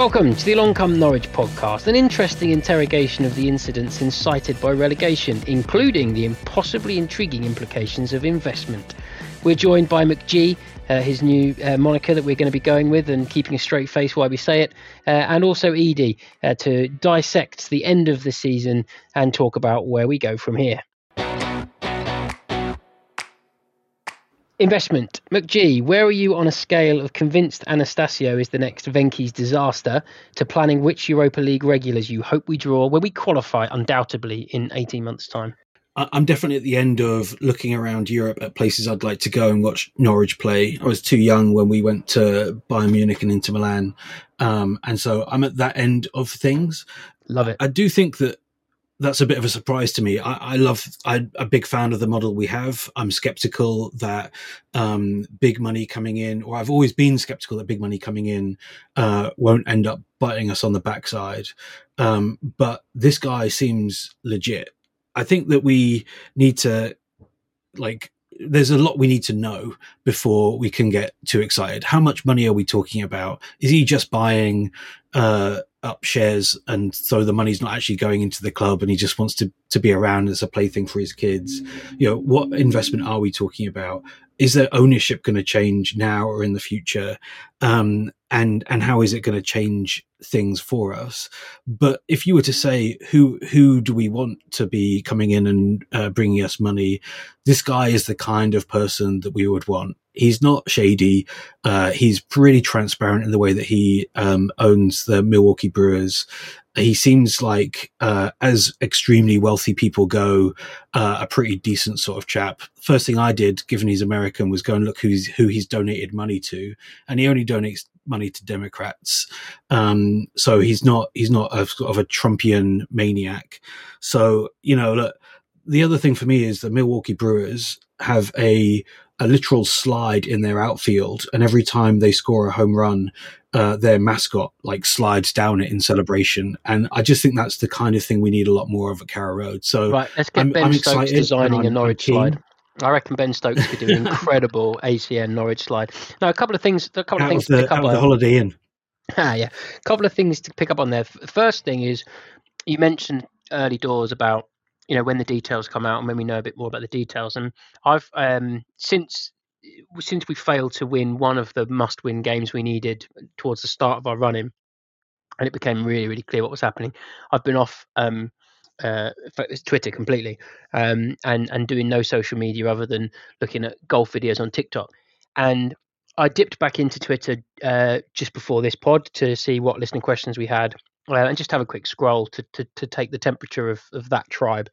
Welcome to the Along Come Norwich podcast, an interesting interrogation of the incidents incited by relegation, including the impossibly intriguing implications of investment. We're joined by McG, uh, his new uh, moniker that we're going to be going with and keeping a straight face while we say it, uh, and also Edie uh, to dissect the end of the season and talk about where we go from here. Investment. McG, where are you on a scale of convinced Attanasio is the next Venky's disaster to planning which Europa League regulars you hope we draw where we qualify undoubtedly in 18 months' time? I'm definitely at the end of looking around Europe at places I'd like to go and watch Norwich play. I was too young when we went to Bayern Munich and Inter Milan. Um, and so I'm at that end of things. Love it. I do think that that's a bit of a surprise to me. I, I love. I'm a big fan of the model we have. I'm skeptical that um, big money coming in, or I've always been skeptical that big money coming in uh, won't end up biting us on the backside. Um, but this guy seems legit. I think that we need to like there's a lot we need to know before we can get too excited. How much money are we talking about? Is he just buying uh, up shares and so the money's not actually going into the club and he just wants to, to be around as a plaything for his kids? You know, what investment are we talking about? Is their ownership going to change now or in the future? Um, and and how is it going to change things for us? But if you were to say who who do we want to be coming in and uh, bringing us money, this guy is the kind of person that we would want. He's not shady. Uh, he's pretty transparent in the way that he um, owns the Milwaukee Brewers he seems like, uh, as extremely wealthy people go, uh, a pretty decent sort of chap. First thing I did, given he's American, was go and look who's, who he's donated money to, and he only donates money to Democrats. Um, so he's not he's not a sort of a Trumpian maniac. So you know, look, the other thing for me is the Milwaukee Brewers have a a literal slide in their outfield, and every time they score a home run, uh, their mascot like slides down it in celebration. And I just think that's the kind of thing we need a lot more of at Carrow Road. So right, let's get I'm, Ben I'm Stokes designing a Norwich slide. I reckon Ben Stokes could do an incredible ACN Norwich slide. Now, a couple of things. A couple out of things the, to pick up on. the Holiday Inn. Ah, yeah. A couple of things to pick up on there. First thing is, you mentioned early doors about you know when the details come out and when we know a bit more about the details. And I've um, since since we failed to win one of the must-win games we needed towards the start of our running, and it became really really clear what was happening. I've been off um, uh, Twitter completely um, and and doing no social media other than looking at golf videos on TikTok. And I dipped back into Twitter uh, just before this pod to see what listening questions we had uh, and just have a quick scroll to, to, to take the temperature of, of that tribe.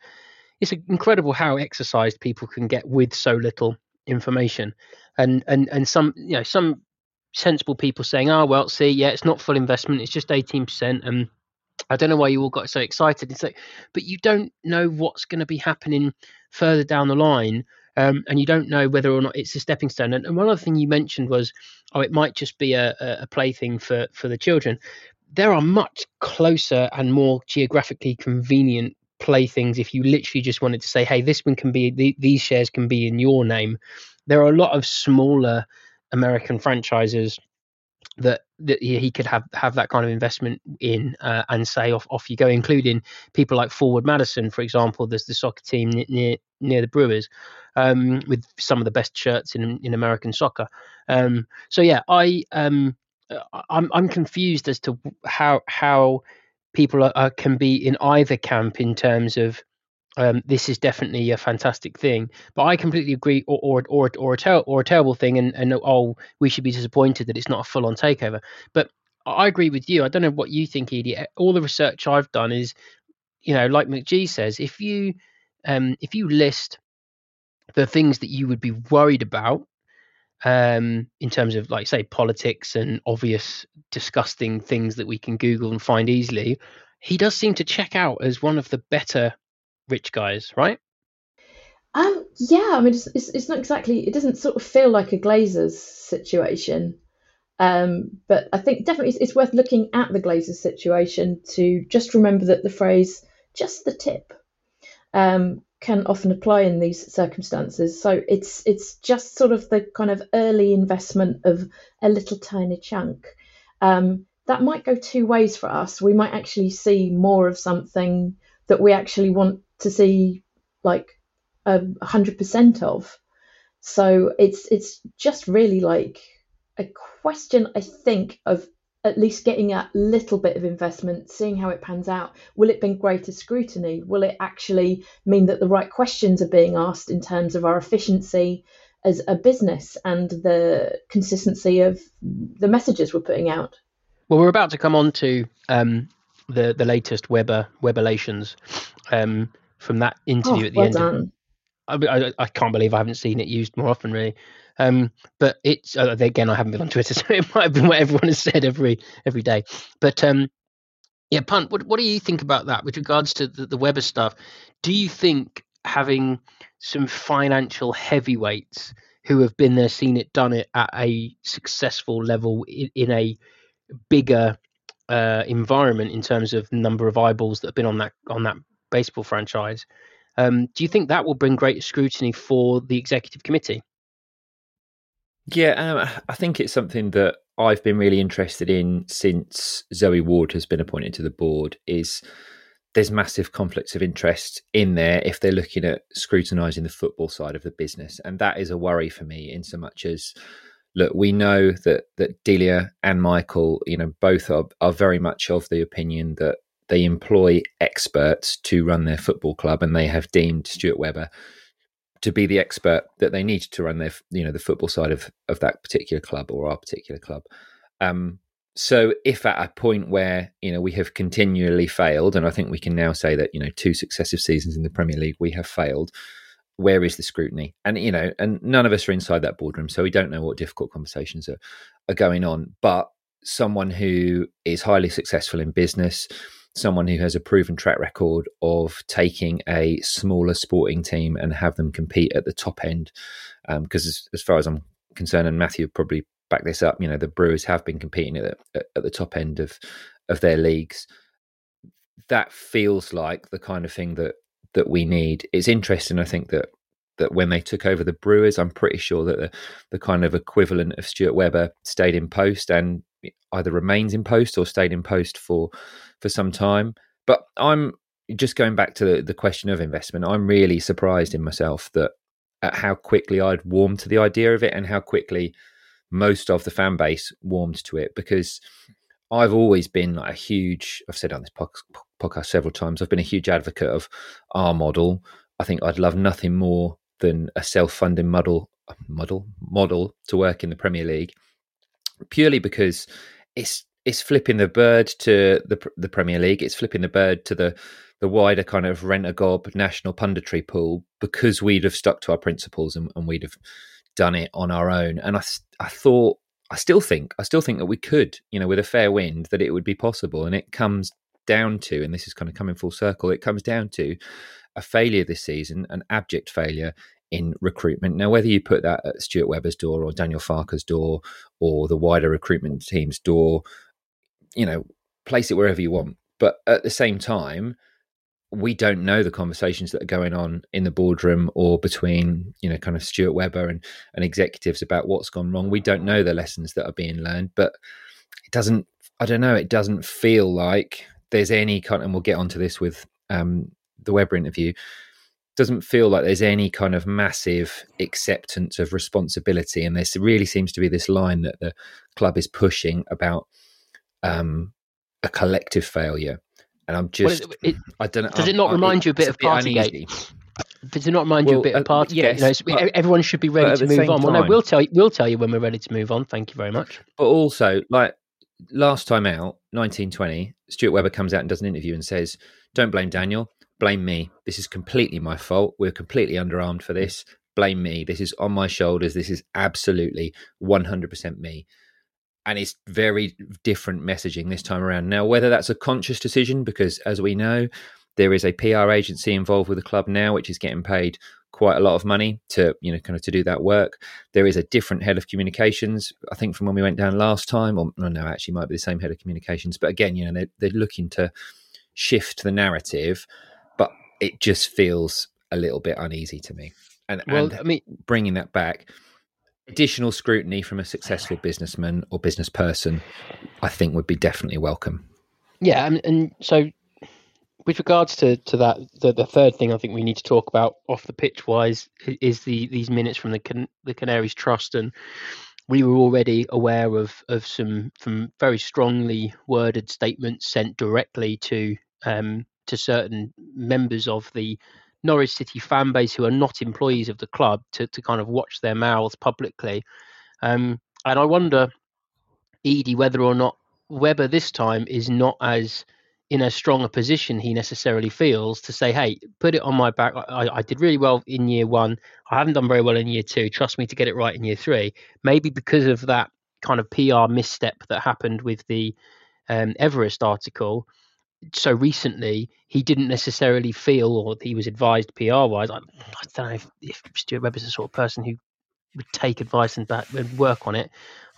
It's incredible how exercised people can get with so little information, and and and some you know some sensible people saying, "Oh well, see, yeah, it's not full investment; it's just eighteen percent." And I don't know why you all got so excited. It's like, but you don't know what's going to be happening further down the line, um, and you don't know whether or not it's a stepping stone. And, and one other thing you mentioned was, oh, it might just be a, a plaything for for the children there are much closer and more geographically convenient playthings if you literally just wanted to say hey this one can be the, these shares can be in your name there are a lot of smaller american franchises that that he could have have that kind of investment in uh, and say off off you go including people like forward madison for example. There's the soccer team near near the brewers um, with some of the best shirts in in american soccer. Um, so yeah i um, I'm I'm confused as to how how people are, are, can be in either camp in terms of um, this is definitely a fantastic thing, but I completely agree, or or or, or a ter- or a terrible thing, and and oh, we should be disappointed that it's not a full on takeover. But I agree with you. I don't know what you think, Edie. All the research I've done is, you know, like McG says, if you um, if you list the things that you would be worried about um, in terms of like say politics and obvious disgusting things that we can Google and find easily, he does seem to check out as one of the better rich guys, right? Um, yeah, I mean, it's, it's, it's not exactly. It doesn't sort of feel like a Glazers situation, um, but I think definitely it's, it's worth looking at the Glazers situation to just remember that the phrase "just the tip" um, can often apply in these circumstances. So it's it's just sort of the kind of early investment of a little tiny chunk. Um, that might go two ways for us. We might actually see more of something that we actually want to see like a hundred percent of. So it's it's just really like a question, I think, of at least getting a little bit of investment, seeing how it pans out. Will it bring greater scrutiny? Will it actually mean that the right questions are being asked in terms of our efficiency as a business and the consistency of the messages we're putting out? Well, we're about to come on to um, the the latest Webber Webbelations um, from that interview oh, at the well end. Done. Of, I, I, can't believe I haven't seen it used more often, really. Um, but it's uh, again, I haven't been on Twitter, so it might have been what everyone has said every every day. But um, yeah, punt. What what do you think about that with regards to the, the Webber stuff? Do you think having some financial heavyweights who have been there, seen it, done it at a successful level in, in a bigger uh, environment in terms of number of eyeballs that have been on that on that baseball franchise. Um, do you think that will bring greater scrutiny for the executive committee? Yeah, um, I think it's something that I've been really interested in since Zoe Ward has been appointed to the board. Is there's massive conflicts of interest in there if they're looking at scrutinising the football side of the business, and that is a worry for me. In so much as look, we know that that Delia and Michael, you know, both are are very much of the opinion that they employ experts to run their football club, and they have deemed Stuart Webber to be the expert that they need to run their, you know, the football side of of that particular club or our particular club. Um, so, if at a point where you know we have continually failed, and I think we can now say that you know two successive seasons in the Premier League we have failed, where is the scrutiny? And you know, and none of us are inside that boardroom, so we don't know what difficult conversations are are going on. But someone who is highly successful in business, someone who has a proven track record of taking a smaller sporting team and have them compete at the top end. Because um, as, as, far as I'm concerned, and Matthew probably back this up, you know, the Brewers have been competing at, at, at the top end of of their leagues. That feels like the kind of thing that that we need. It's interesting, I think that that when they took over the Brewers, I'm pretty sure that the, the kind of equivalent of Stuart Webber stayed in post and either remains in post or stayed in post for for some time. But I'm just going back to the, the question of investment. I'm really surprised in myself that at how quickly I'd warmed to the idea of it and how quickly most of the fan base warmed to it because I've always been like a huge. I've said on this podcast several times. I've been a huge advocate of our model. I think I'd love nothing more than a self-funding model model model to work in the Premier League, purely because it's it's flipping the bird to the the Premier League. It's flipping the bird to the the wider kind of rent a gob national punditry pool because we'd have stuck to our principles and, and we'd have done it on our own. And I I thought I still think I still think that we could, you know, with a fair wind, that it would be possible. And it comes down to, and this is kind of coming full circle, it comes down to a failure this season, an abject failure in recruitment. Now, whether you put that at Stuart Webber's door or Daniel Farke's door or the wider recruitment team's door, you know, place it wherever you want. But at the same time, we don't know the conversations that are going on in the boardroom or between, you know, kind of Stuart Webber and, and executives about what's gone wrong. We don't know the lessons that are being learned, but it doesn't, I don't know, it doesn't feel like there's any kind, and we'll get onto this with um, the Webber interview, doesn't feel like there's any kind of massive acceptance of responsibility. And there really seems to be this line that the club is pushing about um, a collective failure. And I'm just, well, it, it, I don't know. Does it not I'm, remind you a bit of Partygate? Does it not remind well, you a bit of Partygate? Yes, you know, but, everyone should be ready to move on. Time, well, no, we'll tell you. We'll tell you when we're ready to move on. Thank you very much. But also, like last time out, 1920, Stuart Webber comes out and does an interview and says, "Don't blame Daniel blame me. This is completely my fault. We're completely underarmed for this. Blame me. This is on my shoulders. This is absolutely 100% me. And it's very different messaging this time around. Now, whether that's a conscious decision, because as we know, there is a PR agency involved with the club now, which is getting paid quite a lot of money to you know kind of to do that work. There is a different head of communications, I think, from when we went down last time, or no, actually might be the same head of communications. But again, you know, they're, they're looking to shift the narrative it just feels a little bit uneasy to me. And, well, and I mean, bringing that back, additional scrutiny from a successful businessman or business person, I think would be definitely welcome. Yeah, and, and so with regards to, to that, the, the third thing I think we need to talk about off the pitch wise is the these minutes from the Can- the Canaries Trust, and we were already aware of of some from very strongly worded statements sent directly to um, to certain members of the Norwich City fan base who are not employees of the club to to kind of watch their mouths publicly, um, and I wonder, Edie, whether or not Webber this time is not as in as strong a position he necessarily feels to say, hey, put it on my back. I, I, did really well in year one. I haven't done very well in year two. Trust me to get it right in year three. Maybe because of that kind of PR misstep that happened with the um, Everest article. So recently, he didn't necessarily feel, or he was advised PR wise. I, I, don't know if, if Stuart Webber's the sort of person who would take advice and, that, and work on it.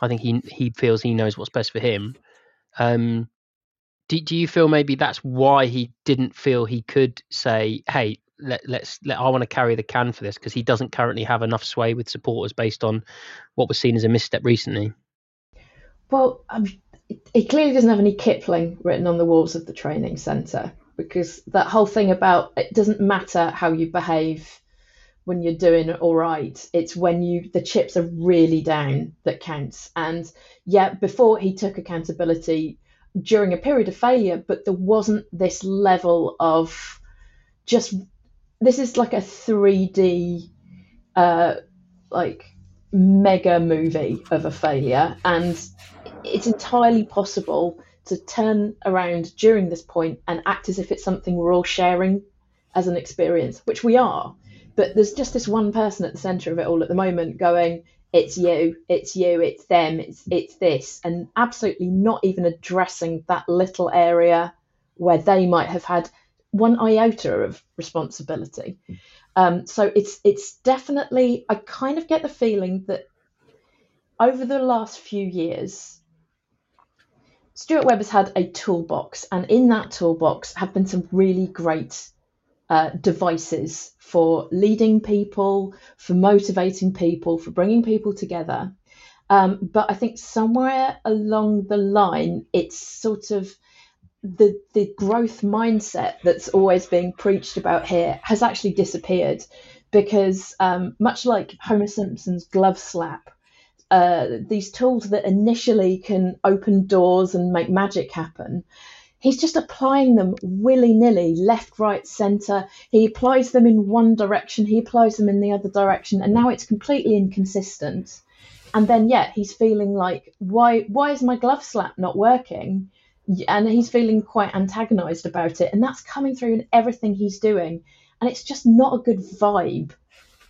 I think he he feels he knows what's best for him. Um, do, do you feel maybe that's why he didn't feel he could say, "Hey, let, let's let, I want to carry the can for this" because he doesn't currently have enough sway with supporters based on what was seen as a misstep recently. Well, um, he clearly doesn't have any Kipling written on the walls of the training centre because that whole thing about it doesn't matter how you behave when you're doing all right. It's when you the chips are really down that counts. And yeah, before he took accountability during a period of failure, but there wasn't this level of just this is like a 3D uh, like mega movie of a failure and it's entirely possible to turn around during this point and act as if it's something we're all sharing as an experience, which we are. But there's just this one person at the center of it all at the moment going, it's you, it's you, it's them, it's it's this, and absolutely not even addressing that little area where they might have had one iota of responsibility. Um, so it's it's definitely I kind of get the feeling that over the last few years, Stuart Webber's had a toolbox, and in that toolbox have been some really great uh, devices for leading people, for motivating people, for bringing people together. Um, but I think somewhere along the line, it's sort of the the growth mindset that's always being preached about here has actually disappeared because um, much like Homer Simpson's glove slap, uh, these tools that initially can open doors and make magic happen he's just applying them willy nilly, left, right, centre. He applies them in one direction, he applies them in the other direction, and now it's completely inconsistent. And then, yeah, he's feeling like, why, why is my glove slap not working? And he's feeling quite antagonized about it. And that's coming through in everything he's doing. And it's just not a good vibe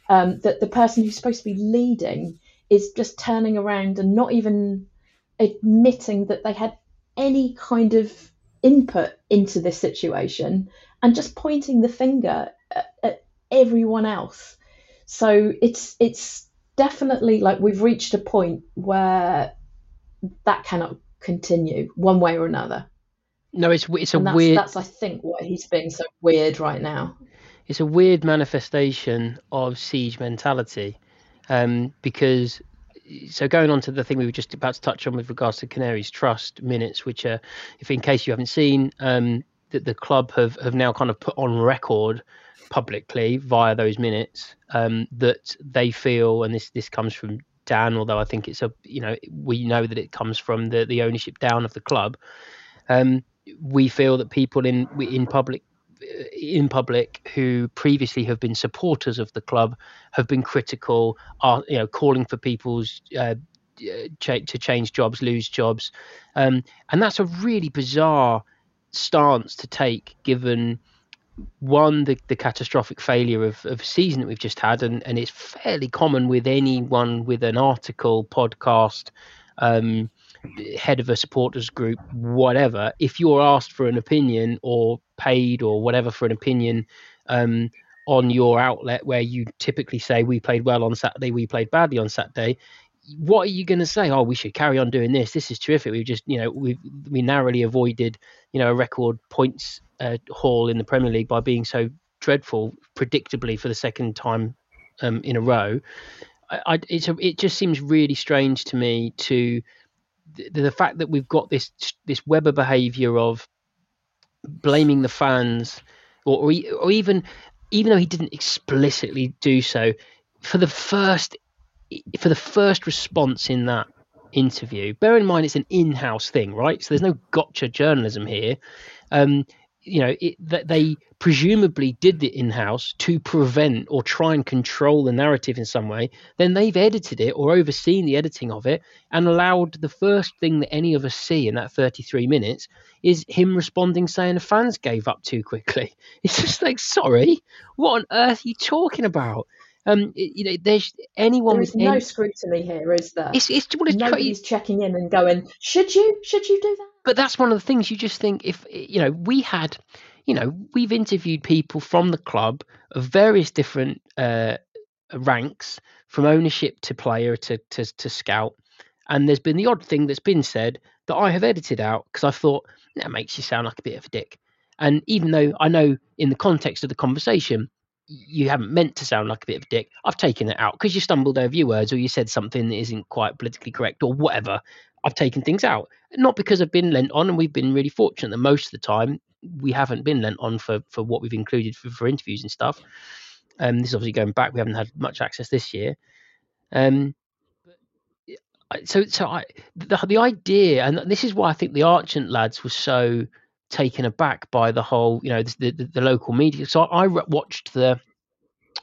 um, that the person who's supposed to be leading is just turning around and not even admitting that they had any kind of input into this situation and just pointing the finger at, at everyone else. So it's it's definitely like we've reached a point where that cannot continue one way or another. No, it's it's a that's, weird. That's I think why he's being so weird right now. It's a weird manifestation of siege mentality, um, because so going on to the thing we were just about to touch on with regards to Canaries Trust minutes, which are, if in case you haven't seen, um, that the club have have now kind of put on record publicly via those minutes um, that they feel, and this this comes from Dan, although I think it's a you know we know that it comes from the the ownership down of the club. Um, we feel that people in in public in public who previously have been supporters of the club have been critical, are you know calling for people's uh, ch- to change jobs, lose jobs, um, and that's a really bizarre stance to take given one the, the catastrophic failure of, of a season that we've just had and, and it's fairly common with anyone with an article podcast um, head of a supporters group, whatever, if you're asked for an opinion or paid or whatever for an opinion um, on your outlet where you typically say we played well on Saturday, we played badly on Saturday, what are you going to say? Oh, we should carry on doing this. This is terrific. We've just, you know, we we narrowly avoided, you know, a record points uh, haul in the Premier League by being so dreadful, predictably for the second time um, in a row. I, I, it's a, it just seems really strange to me to the, the fact that we've got this this Webber behaviour of blaming the fans, or, or or even even though he didn't explicitly do so, for the first for the first response in that interview. Bear in mind it's an in-house thing, right? So there's no gotcha journalism here. Um, you know, it, that they presumably did the in-house to prevent or try and control the narrative in some way. Then they've edited it or overseen the editing of it and allowed the first thing that any of us see in that 33 minutes is him responding saying the fans gave up too quickly. It's just like, sorry, what on earth are you talking about? Um, you know, there's anyone there is with no any, scrutiny here, is there? it's, it's, well, it's Nobody's checking in and going, should you? Should you do that? But that's one of the things you just think if you know we had you know we've interviewed people from the club of various different uh, ranks from ownership to player to, to to scout. And there's been the odd thing that's been said that I have edited out because I thought that makes you sound like a bit of a dick. And even though I know in the context of the conversation you haven't meant to sound like a bit of a dick I've taken it out because you stumbled over your words or you said something that isn't quite politically correct or whatever I've taken things out. Not because I've been lent on, and we've been really fortunate that most of the time we haven't been lent on for for what we've included for, for interviews and stuff. Um, this is obviously going back. We haven't had much access this year. Um, so so I the the idea, and this is why I think the Archant lads were so taken aback by the whole, you know, the the, the local media. So I re- watched the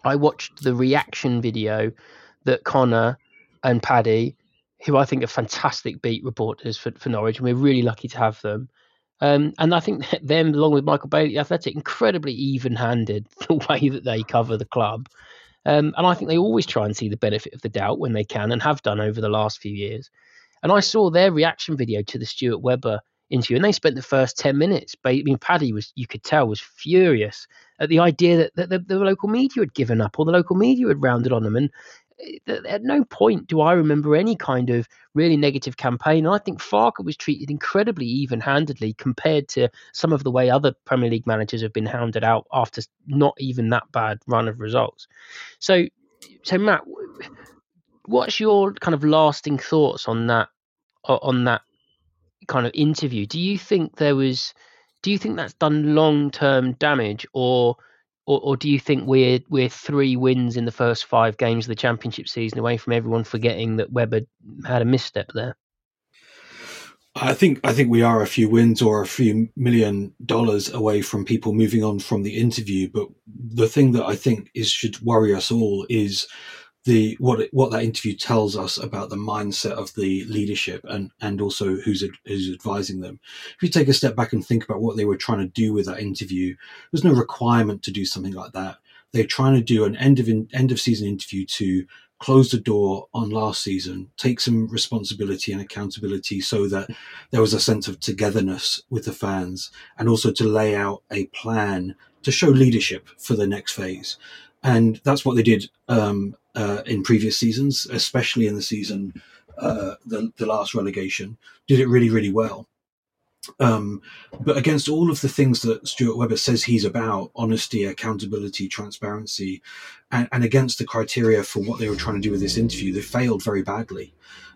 I watched the reaction video that Connor and Paddy, who I think are fantastic beat reporters for, for Norwich, and we're really lucky to have them. Um, and I think them, along with Michael Bailey, the Athletic, incredibly even-handed the way that they cover the club. Um, and I think they always try and see the benefit of the doubt when they can, and have done over the last few years. And I saw their reaction video to the Stuart Webber interview, and they spent the first ten minutes. I mean, Paddy was, you could tell, was furious at the idea that, that the, the local media had given up, or the local media had rounded on them. And at no point do I remember any kind of really negative campaign. And I think Farke was treated incredibly even-handedly compared to some of the way other Premier League managers have been hounded out after not even that bad run of results. So, so Matt, what's your kind of lasting thoughts on that? On that kind of interview, do you think there was? Do you think that's done long-term damage, or, or, or do you think we're we're three wins in the first five games of the championship season away from everyone forgetting that Webber had a misstep there? I think I think we are a few wins or a few million dollars away from people moving on from the interview. But the thing that I think is should worry us all is the what it, what that interview tells us about the mindset of the leadership and and also who's who's advising them. If you take a step back and think about what they were trying to do with that interview, there's no requirement to do something like that. They're trying to do an end of in, end of season interview to close the door on last season, take some responsibility and accountability so that there was a sense of togetherness with the fans and also to lay out a plan to show leadership for the next phase. And that's what they did um, uh, in previous seasons, especially in the season, uh, the, the last relegation, did it really, really well. Um, but against all of the things that Stuart Webber says he's about honesty, accountability, transparency, and, and against the criteria for what they were trying to do with this interview, they failed very badly.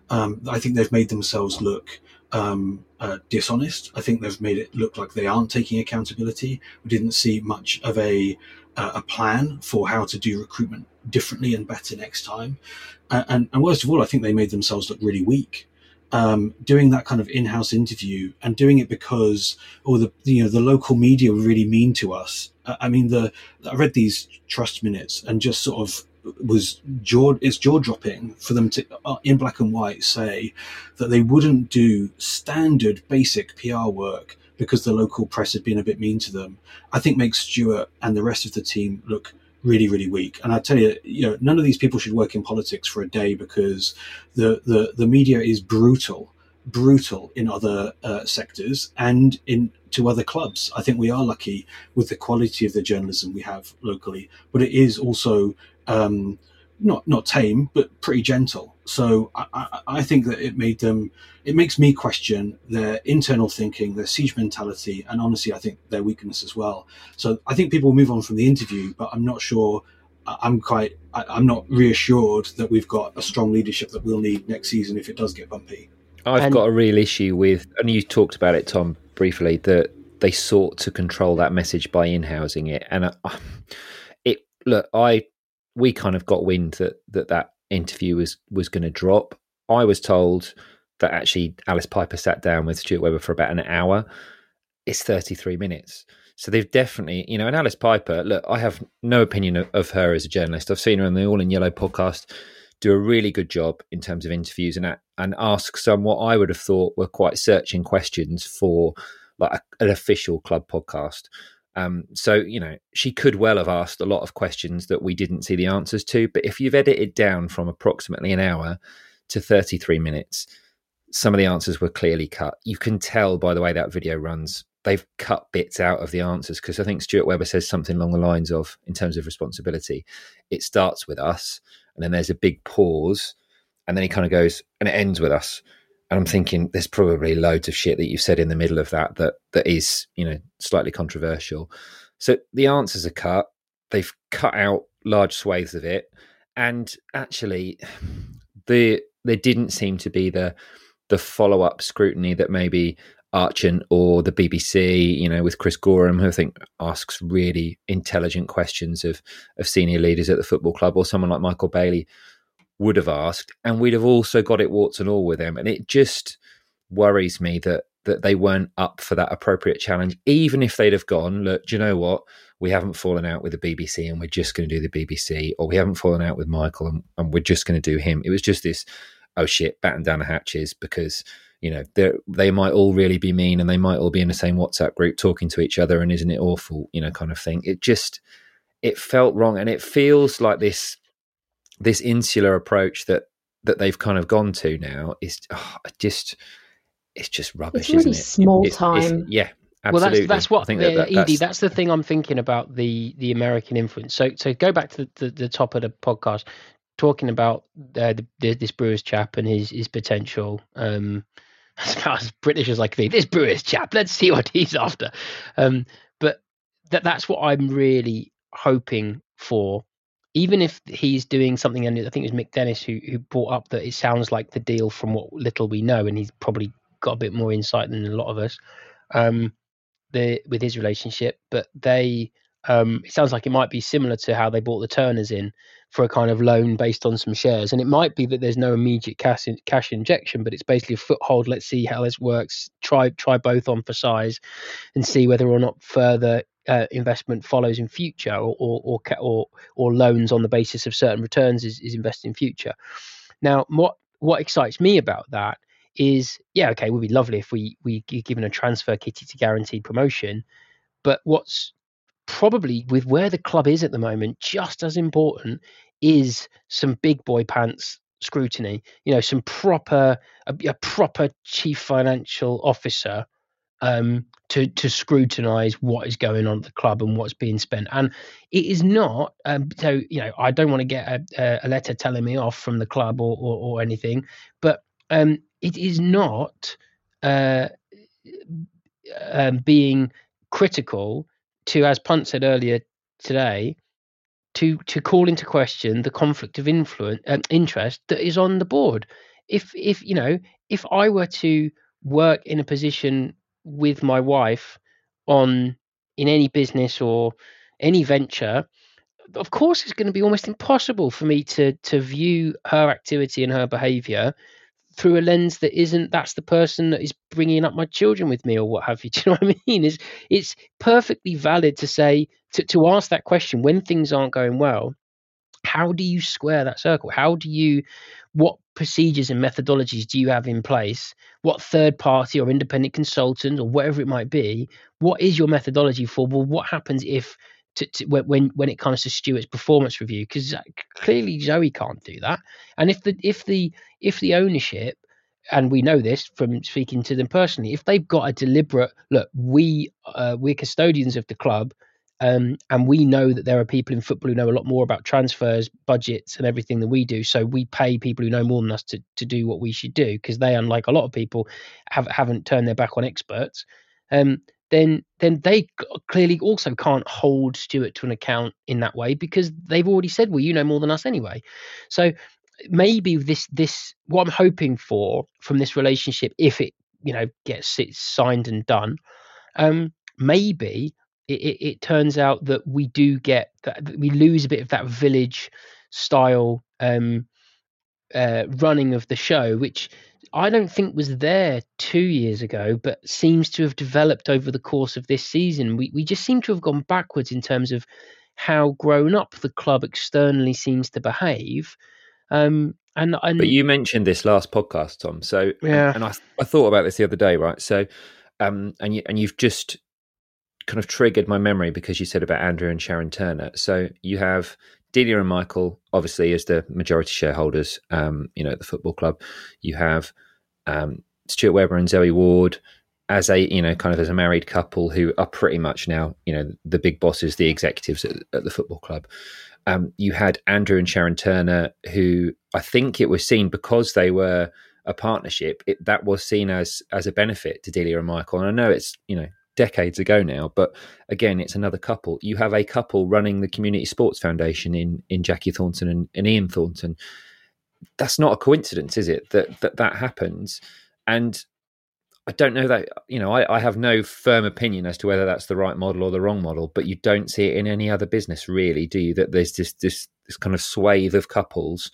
Um, I think they've made themselves look um, uh, dishonest. I think they've made it look like they aren't taking accountability. We didn't see much of a uh, a plan for how to do recruitment differently and better next time. Uh, and, and worst of all, I think they made themselves look really weak. Um, doing that kind of in-house interview and doing it because, or the you know the local media were really mean to us. I mean, the I read these trust minutes and just sort of was jaw it's jaw dropping for them to uh, in black and white say that they wouldn't do standard basic PR work because the local press had been a bit mean to them. I think makes Stuart and the rest of the team look really really weak. And I tell you, you know, none of these people should work in politics for a day because the the the media is brutal brutal in other uh, sectors and in to other clubs. I think we are lucky with the quality of the journalism we have locally, but it is also um, not not tame, but pretty gentle. So I, I, I think that it made them. It makes me question their internal thinking, their siege mentality, and honestly, I think their weakness as well. So I think people will move on from the interview, but I'm not sure. I'm quite, I'm not reassured that we've got a strong leadership that we'll need next season if it does get bumpy. I've and, got a real issue with, and you talked about it, Tom, briefly, that they sought to control that message by in-housing it, and uh, it look, I we kind of got wind that that that interview was was going to drop. I was told that actually Alice Piper sat down with Stuart Webber for about an hour. It's 33 minutes. So they've definitely, you know, and Alice Piper, look, I have no opinion of, of, her as a journalist. I've seen her on the All in Yellow podcast do a really good job in terms of interviews and and ask some what I would have thought were quite searching questions for like a, an official club podcast. Um, so you know, she could well have asked a lot of questions that we didn't see the answers to. But if you've edited down from approximately an hour to 33 minutes, some of the answers were clearly cut. You can tell by the way that video runs they've cut bits out of the answers because I think Stuart Webber says something along the lines of, in terms of responsibility, it starts with us, and then there's a big pause, and then he kind of goes, and it ends with us. And I'm thinking there's probably loads of shit that you've said in the middle of that that that is, you know, slightly controversial. So the answers are cut. They've cut out large swathes of it, and actually, the there didn't seem to be the the follow up scrutiny that maybe Archant or the BBC, you know, with Chris Goreham, who I think asks really intelligent questions of of senior leaders at the football club, or someone like Michael Bailey would have asked, and we'd have also got it warts and all with them. And it just worries me that that they weren't up for that appropriate challenge, even if they'd have gone, look, do you know what? We haven't fallen out with the BBC and we're just going to do the BBC, or we haven't fallen out with Michael and, and we're just going to do him. It was just this, oh shit, batten down the hatches because you know they might all really be mean and they might all be in the same whatsapp group talking to each other and isn't it awful you know kind of thing it just it felt wrong and it feels like this this insular approach that that they've kind of gone to now is oh, just it's just rubbish it's really it? small it, time yeah Absolutely. Well, that's that's what I think that, that, Edie, that's... that's... the thing I'm thinking about the the American influence. So so go back to the, the top of the podcast, talking about uh, the, this Brewers chap and his his potential. Um, as British as I can be. This Brewers chap, let's see what he's after. Um, but that that's what I'm really hoping for. Even if he's doing something, and I think it was Mick Dennis who who brought up that it sounds like the deal from what little we know, and he's probably got a bit more insight than a lot of us. Um, the with his relationship, but they um, it sounds like it might be similar to how they bought the Turners in for a kind of loan based on some shares. And it might be that there's no immediate cash in, cash injection, but it's basically a foothold. Let's see how this works. Try try both on for size, and see whether or not further uh, investment follows in future, or or, or or loans on the basis of certain returns is is invested in future. Now, what what excites me about that is, yeah, okay, it would be lovely if we we given a transfer kitty to guarantee promotion, but what's probably with where the club is at the moment, just as important is some big boy pants scrutiny. You know, some proper a, a proper chief financial officer um, to to scrutinise what is going on at the club and what's being spent. And it is not. Um, so you know, I don't want to get a, a, letter telling me off from the club or or, or anything, but um, it is not uh, um, being critical to, as Punt said earlier today, to to call into question the conflict of influence uh, interest that is on the board. If if you know if I were to work in a position with my wife on in any business or any venture, of course it's going to be almost impossible for me to to view her activity and her behavior through a lens that isn't that's the person that is bringing up my children with me or what have you. Do you know what i mean? It's it's perfectly valid to say to, to ask that question when things aren't going well how do you square that circle? How do you what procedures and methodologies do you have in place what third party or independent consultant or whatever it might be what is your methodology for well what happens if to, to, when when it comes to Stuart's performance review because clearly Zoe can't do that. And if the if the if the ownership and we know this from speaking to them personally, if they've got a deliberate look, we uh, we're custodians of the club. Um, and we know that there are people in football who know a lot more about transfers, budgets, and everything than we do. So we pay people who know more than us to, to do what we should do because they, unlike a lot of people, have haven't turned their back on experts. Um, then then they clearly also can't hold Stuart to an account in that way because they've already said, well, you know more than us anyway. So maybe this this what I'm hoping for from this relationship, if it you know gets it signed and done, um, maybe it, it, it turns out that we do get that, that we lose a bit of that village style um, uh, running of the show, which I don't think was there two years ago, but seems to have developed over the course of this season. We we just seem to have gone backwards in terms of how grown up the club externally seems to behave. Um, and, and but you mentioned this last podcast, Tom. So yeah, and, and I I thought about this the other day, right? So um, and you and you've just kind of triggered my memory because you said about Andrew and Sharon Turner. So you have Delia and Michael, obviously, as the majority shareholders, um, you know, at the football club. You have um, Stuart Webber and Zoe Ward as a, you know, kind of as a married couple who are pretty much now, you know, the big bosses, the executives at, at the football club. Um, you had Andrew and Sharon Turner, who I think it was seen because they were a partnership. It, that was seen as as a benefit to Delia and Michael. And I know it's you know decades ago now. But again, it's another couple. You have a couple running the Community Sports Foundation in in Jackie Thornton and, and Ian Thornton. That's not a coincidence, is it? That that that happens, and I don't know that you know I, I have no firm opinion as to whether that's the right model or the wrong model, but you don't see it in any other business, really, do you? That there's this this this kind of swathe of couples,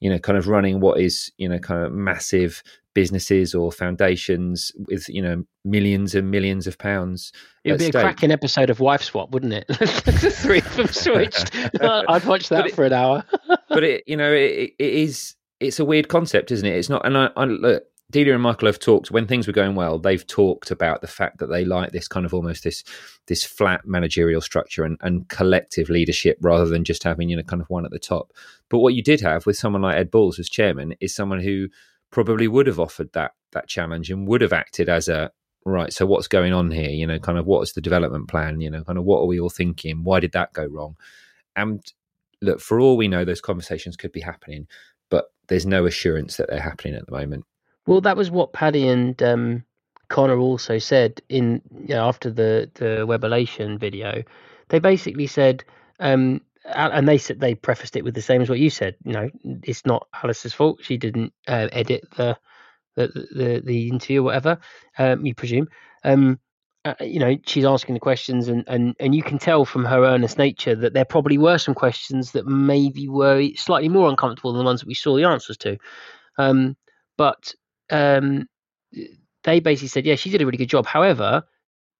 you know, kind of running what is you know kind of massive businesses or foundations with you know millions and millions of pounds. It would be stake. a cracking episode of Wife Swap, wouldn't it? the three of them switched. I'd watch that it, for an hour. but it, you know, it, it is. It's a weird concept, isn't it? It's not. And I, I look, Delia and Michael have talked when things were going well. They've talked about the fact that they like this kind of almost this this flat managerial structure and, and collective leadership rather than just having you know kind of one at the top. But what you did have with someone like Ed Balls as chairman is someone who probably would have offered that that challenge and would have acted as a right so what's going on here? You know kind of what's the development plan? You know kind of what are we all thinking? Why did that go wrong? And look for all we know those conversations could be happening but there's no assurance that they're happening at the moment. Well that was what paddy and um, connor also said in you know, after the the webulation video. They basically said um, and they said they prefaced it with the same as what you said. You know, it's not Alice's fault. She didn't uh, edit the, the the the interview or whatever. Um, you presume. Um, uh, you know, she's asking the questions, and, and and you can tell from her earnest nature that there probably were some questions that maybe were slightly more uncomfortable than the ones that we saw the answers to. Um, but um, they basically said, yeah, she did a really good job. However,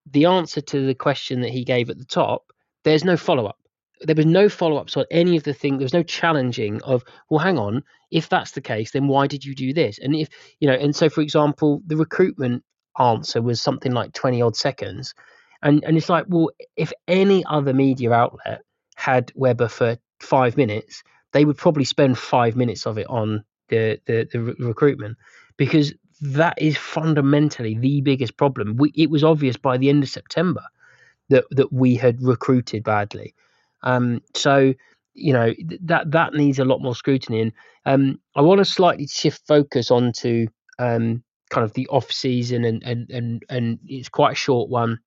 the answer to the question that he gave at the top, there's no follow up there was no follow ups on any of the things. There was no challenging of, well, hang on, if that's the case, then why did you do this? And if you know, and so for example, the recruitment answer was something like twenty odd seconds, and and it's like, well, if any other media outlet had Webber for five minutes, they would probably spend five minutes of it on the the, the re- recruitment because that is fundamentally the biggest problem. We, it was obvious by the end of September that that we had recruited badly um, so you know that that needs a lot more scrutiny. And um, I want to slightly shift focus onto um, kind of the off season, and and and and it's quite a short one.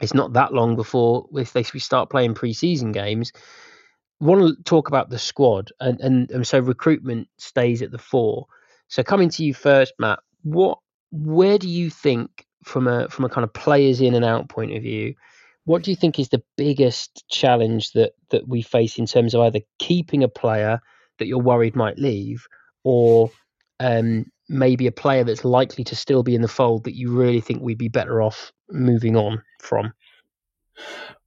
It's not that long before if they we start playing preseason games. Want to talk about the squad, and, and and so recruitment stays at the fore. So coming to you first, Matt, what where do you think from a from a kind of players in and out point of view? What do you think is the biggest challenge that that we face in terms of either keeping a player that you're worried might leave, or um, maybe a player that's likely to still be in the fold that you really think we'd be better off moving on from?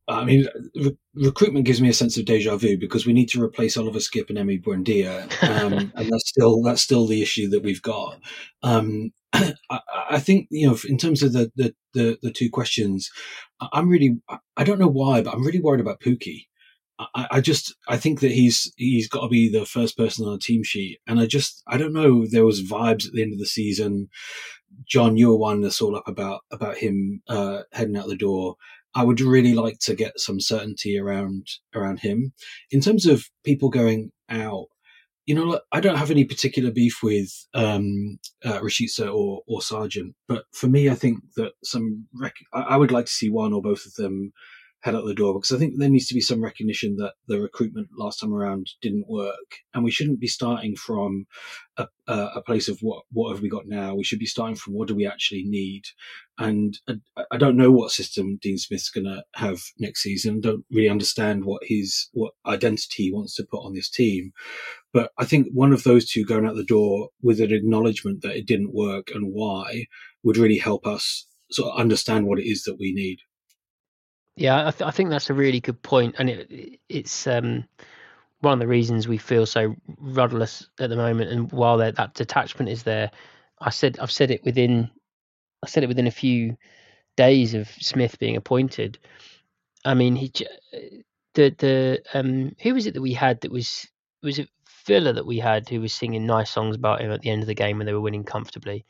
I mean, re- recruitment gives me a sense of deja vu because we need to replace Oliver Skipp and Emi Buendia, um, and that's still that's still the issue that we've got. Um, I, I, think you know, in terms of the, the the, the two questions, I'm really I don't know why, but I'm really worried about Pukki. I, I just I think that he's he's got to be the first person on the team sheet, and I just I don't know. There was vibes at the end of the season. Jon, you were one that's all up about about him uh, heading out the door. I would really like to get some certainty around around him in terms of people going out. You know, I don't have any particular beef with um, uh, or, or Sargent, but for me, I think that some rec- I would like to see one or both of them head out the door because I think there needs to be some recognition that the recruitment last time around didn't work, and we shouldn't be starting from a, a place of what what have we got now. We should be starting from what do we actually need, and I, I don't know what system Dean Smith's going to have next season. Don't really understand what his what identity he wants to put on this team, but I think one of those two going out the door with an acknowledgement that it didn't work and why would really help us sort of understand what it is that we need. Yeah, I, th- I think that's a really good point, and it, it's um, one of the reasons we feel so rudderless at the moment. And while that detachment is there, I said I've said it within I said it within a few days of Smith being appointed. I mean, he the the um who was it that we had that was was it Villa that we had who was singing nice songs about him at the end of the game when they were winning comfortably.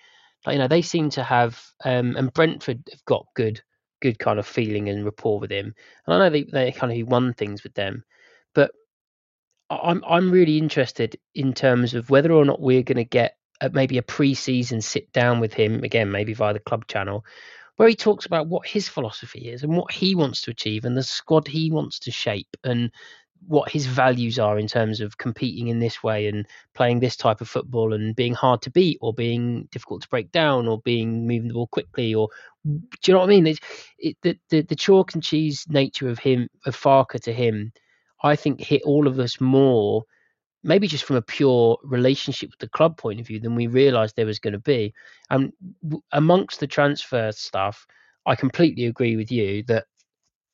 Like you know, they seem to have um and Brentford have got good good kind of feeling and rapport with him. And I know they, they kind of won things with them, but I'm I'm really interested in terms of whether or not we're going to get a, maybe a pre-season sit down with him again, maybe via the club channel, where he talks about what his philosophy is and what he wants to achieve and the squad he wants to shape and what his values are in terms of competing in this way and playing this type of football and being hard to beat or being difficult to break down or being moving the ball quickly or do you know what I mean? It's, it, the, the the chalk and cheese nature of him of Farke to him, I think hit all of us more, maybe just from a pure relationship with the club point of view than we realised there was going to be. And w- amongst the transfer stuff, I completely agree with you that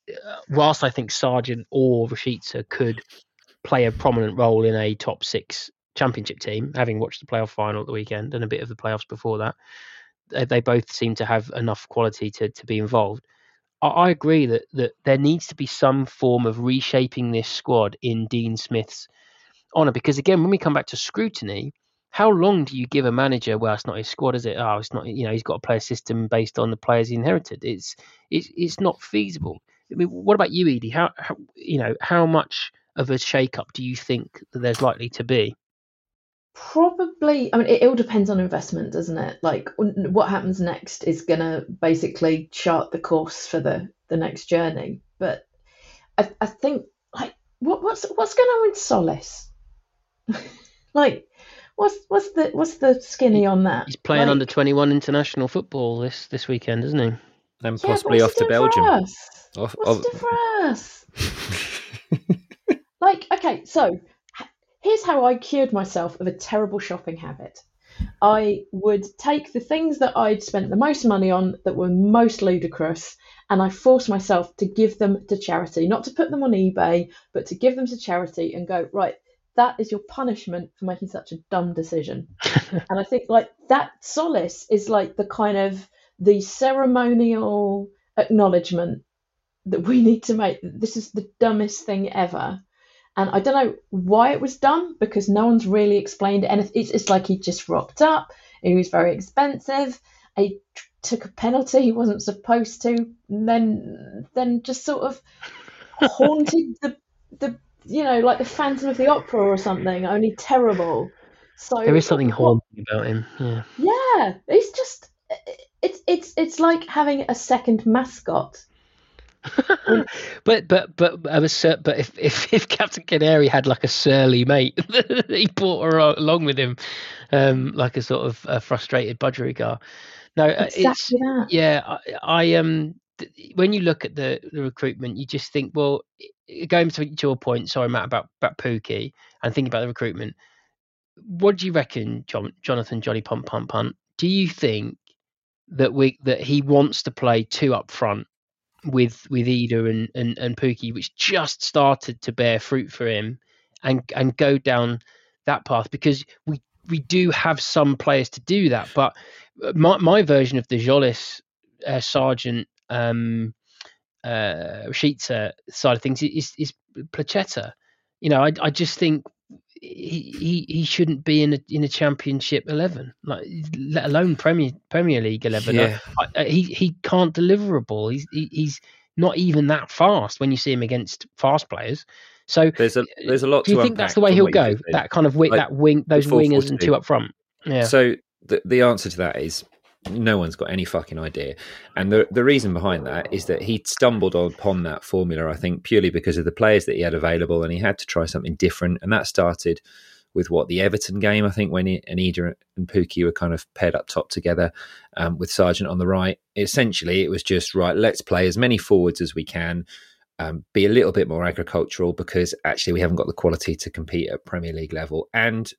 Uh, whilst I think Sargent or Rashica could play a prominent role in a top six championship team, having watched the playoff final at the weekend and a bit of the playoffs before that, they both seem to have enough quality to, to be involved. I, I agree that, that there needs to be some form of reshaping this squad in Dean Smith's honour because, again, when we come back to scrutiny, how long do you give a manager? Well, it's not his squad, is it? Oh, it's not. You know, he's got to play a system based on the players he inherited. It's it's it's not feasible. I mean, what about you, Edie? How, how you know how much of a shake-up do you think that there's likely to be? Probably, I mean, it, it all depends on investment, doesn't it? Like, what happens next is going to basically chart the course for the, the next journey. But I, I think, like, what, what's what's going on with Tzolis? like, what's what's the what's the skinny on that? He's playing like, under twenty one international football this this weekend, isn't he? And possibly off to Belgium. Off, what's off... for us? like, okay, so Here's how I cured myself of a terrible shopping habit. I would take the things that I'd spent the most money on that were most ludicrous and I forced myself to give them to charity, not to put them on eBay, but to give them to charity and go, right, that is your punishment for making such a dumb decision. and I think like that Tzolis is like the kind of the ceremonial acknowledgement that we need to make. This is the dumbest thing ever. And I don't know why it was done because no one's really explained it. It's, it's like he just rocked up. He was very expensive. He took a penalty he wasn't supposed to. And then then just sort of haunted the the you know like the Phantom of the Opera or something. Only terrible. So there is something haunting about him. Yeah. Yeah, he's just it's it's it's like having a second mascot but but but I was but if, if if Captain Canary had like a surly mate he brought along with him, um, like a sort of a frustrated budgerigar. No, uh, exactly it's that. yeah. I, I um when you look at the, the recruitment, you just think, well, going to, to a point, sorry, Matt, about about Pukki and thinking about the recruitment. What do you reckon, John, Jonathan Johnny Pump Pump Punt? Do you think that we that he wants to play two up front with with Idah and, and and Pukki, which just started to bear fruit for him, and and go down that path because we we do have some players to do that. But uh, my my version of the Tzolis uh, Sargent um, uh, Rashica side of things is is Placheta. You know, I I just think he, he he shouldn't be in a in a championship eleven, like let alone Premier Premier League eleven. Yeah. I, I, he he can't deliver a ball. He's he, he's not even that fast when you see him against fast players. So there's a uh, there's a lot. Do you think that's the way he'll go? That kind of wing, like, that wing, those wingers and two up front. Yeah. So the the answer to that is no one's got any fucking idea. And the the reason behind that is that he stumbled upon that formula, I think, purely because of the players that he had available, and he had to try something different. And that started with what the Everton game, I think, when he, and Pukki were kind of paired up top together um, with Sargent on the right. Essentially, it was just right. Let's play as many forwards as we can. Um, be a little bit more agricultural because actually we haven't got the quality to compete at Premier League level. And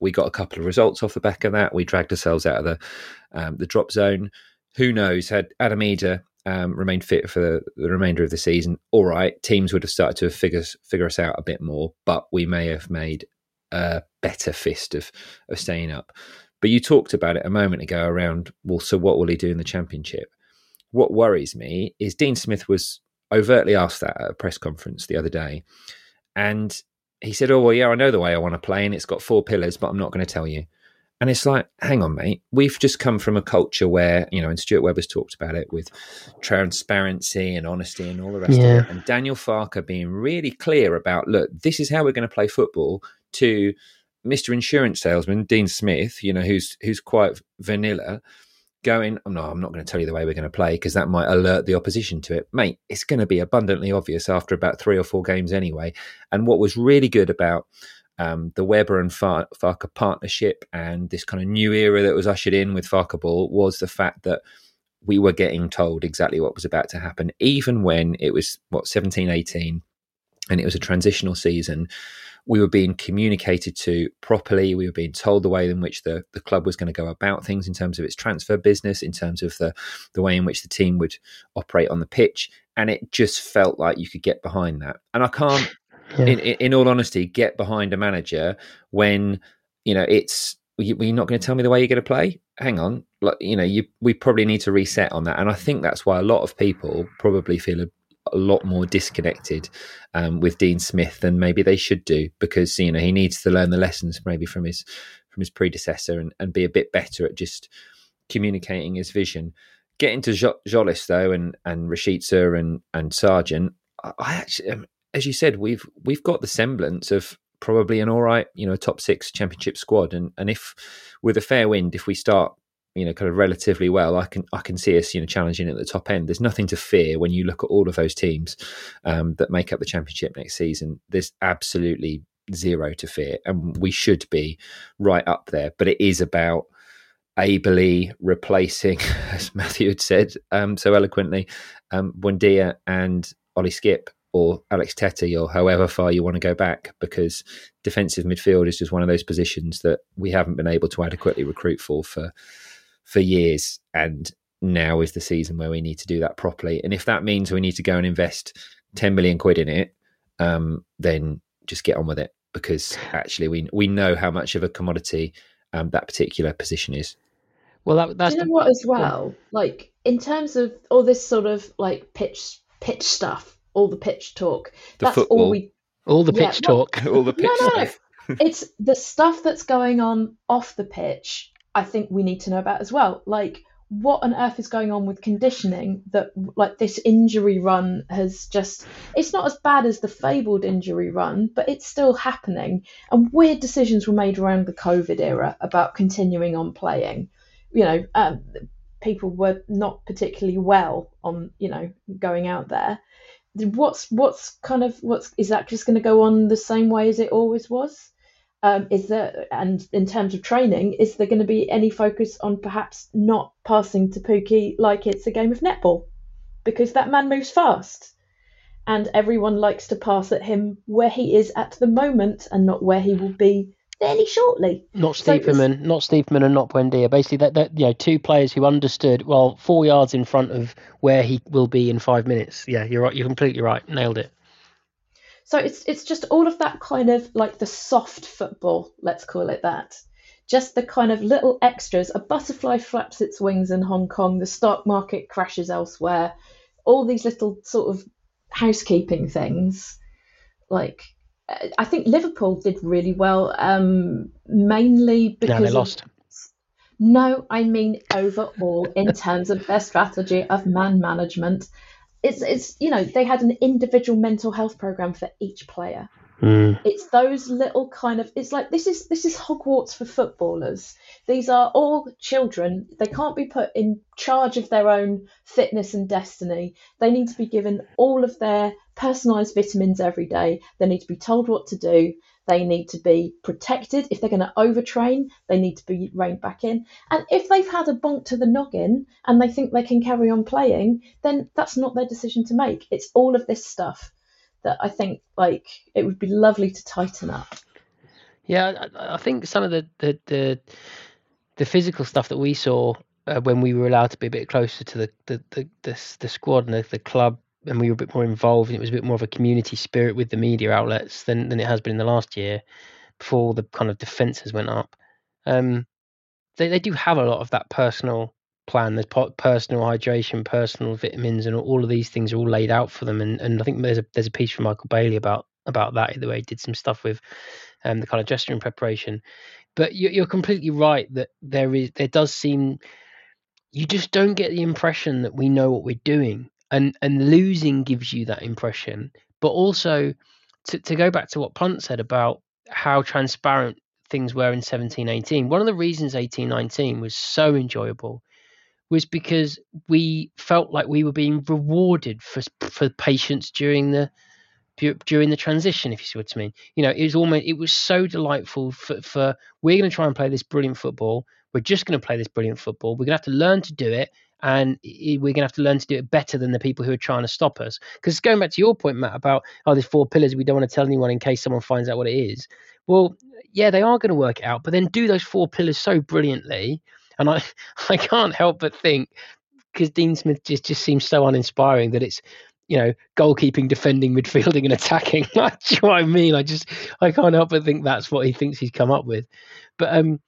we got a couple of results off the back of that. We dragged ourselves out of the um, the drop zone. Who knows? Had Adam Idah um, remained fit for the, the, remainder of the season, all right, teams would have started to figure figure us out a bit more. But we may have made a better fist of of staying up. But you talked about it a moment ago around well, so what will he do in the championship? What worries me is Dean Smith was overtly asked that at a press conference the other day, and he said, "Oh well, yeah, I know the way I want to play, and it's got four pillars, but I'm not going to tell you." And it's like, hang on, mate. We've just come from a culture where, you know, and Stuart Webber's talked about it with transparency and honesty and all the rest yeah. of it. And Daniel Farke being really clear about, look, this is how we're going to play football to Mr. Insurance Salesman, Dean Smith, you know, who's who's quite vanilla, going, oh, no, I'm not going to tell you the way we're going to play because that might alert the opposition to it. Mate, it's going to be abundantly obvious after about three or four games anyway. And what was really good about um, the Webber and Far- Farke partnership and this kind of new era that was ushered in with Farke Ball was the fact that we were getting told exactly what was about to happen, even when it was, what, 17, 18, and it was a transitional season we were being communicated to properly. We were being told the way in which the, the club was going to go about things in terms of its transfer business, in terms of the, the way in which the team would operate on the pitch. And it just felt like you could get behind that. And I can't, yeah. in, in, all honesty, get behind a manager when, you know, it's, you're not going to tell me the way you're going to play? Hang on. Like, you know, you, we probably need to reset on that. And I think that's why a lot of people probably feel a a lot more disconnected um, with Dean Smith than maybe they should do because you know he needs to learn the lessons maybe from his from his predecessor and, and be a bit better at just communicating his vision. Getting to Tzolis though and and Rashica and and Sargent, I actually, um, as you said, we've we've got the semblance of probably an all right, you know, top six championship squad, and and if with a fair wind, if we start you know kind of relatively well, I can I can see us you know challenging at the top end. There's nothing to fear when you look at all of those teams um, that make up the championship next season. There's absolutely zero to fear, and we should be right up there. But it is about ably replacing, as Matthew had said um, so eloquently, um, Buendia and Ollie Skipp or Alex Tettey or however far you want to go back, because defensive midfield is just one of those positions that we haven't been able to adequately recruit for for for years. And now is the season where we need to do that properly. And if that means we need to go and invest 10 million quid in it, um, then just get on with it because actually we we know how much of a commodity um, that particular position is. Well, that, that's Do you know the, what as well. Like in terms of all this sort of like pitch pitch stuff, all the pitch talk. The that's football. all we. All the pitch yeah, talk. all the pitch no, no, stuff. No. it's the stuff that's going on off the pitch I think we need to know about as well. Like, what on earth is going on with conditioning that, like, this injury run has just, it's not as bad as the fabled injury run, but it's still happening. And weird decisions were made around the COVID era about continuing on playing. You know, um, people were not particularly well on, you know, going out there. What's what's kind of what's is that just going to go on the same way as it always was? Um, is there, and in terms of training, is there going to be any focus on perhaps not passing to Pukki like it's a game of netball? Because that man moves fast, and everyone likes to pass at him where he is at the moment and not where he will be fairly shortly. Not Stiepermann, so not Stiepermann, and not Buendia. Basically, that, that you know, two players who understood well four yards in front of where he will be in five minutes. Yeah, you're right. You're completely right. Nailed it. So it's it's just all of that kind of like the soft football, let's call it that. Just the kind of little extras. A butterfly flaps its wings in Hong Kong, the stock market crashes elsewhere. All these little sort of housekeeping things. Like I think Liverpool did really well, um, mainly because yeah, they lost. Of, no, I mean overall in terms of their strategy of man management it's it's you know they had an individual mental health program for each player. Mm. It's those little kind of it's like this is this is Hogwarts for footballers. These are all children. They can't be put in charge of their own fitness and destiny. They need to be given all of their personalized vitamins every day. They need to be told what to do. They need to be protected. If they're going to overtrain, they need to be reined back in. And if they've had a bonk to the noggin and they think they can carry on playing, then that's not their decision to make. It's all of this stuff that I think like it would be lovely to tighten up. Yeah, I, think some of the, the the the physical stuff that we saw uh, when we were allowed to be a bit closer to the the the, the, the squad and the, the club and we were a bit more involved and it was a bit more of a community spirit with the media outlets than, than it has been in the last year before the kind of defences went up. Um, they, they do have a lot of that personal plan. There's personal hydration, personal vitamins, and all of these things are all laid out for them. And, and I think there's a there's a piece from Michael Bailey about about that the way he did some stuff with um, the kind of room preparation. But you, you're completely right that there is there does seem you just don't get the impression that we know what we're doing and and losing gives you that impression. But also to, to go back to what punt said about how transparent things were in 17 18 one of the reasons 18 19 was so enjoyable was because we felt like we were being rewarded for for patience during the during the transition if you see what i mean. You know it was almost it was so delightful for, for we're going to try and play this brilliant football. We're just going to play this brilliant football. We're going to have to learn to do it and we're going to have to learn to do it better than the people who are trying to stop us. Because going back to your point, Matt, about oh, there's four pillars, we don't want to tell anyone in case someone finds out what it is. Well, yeah, they are going to work it out, but then do those four pillars so brilliantly. And I, I can't help but think because Dean Smith just just seems so uninspiring that it's you know goalkeeping, defending, midfielding, and attacking. That's what I mean. I just I can't help but think that's what he thinks he's come up with. But um,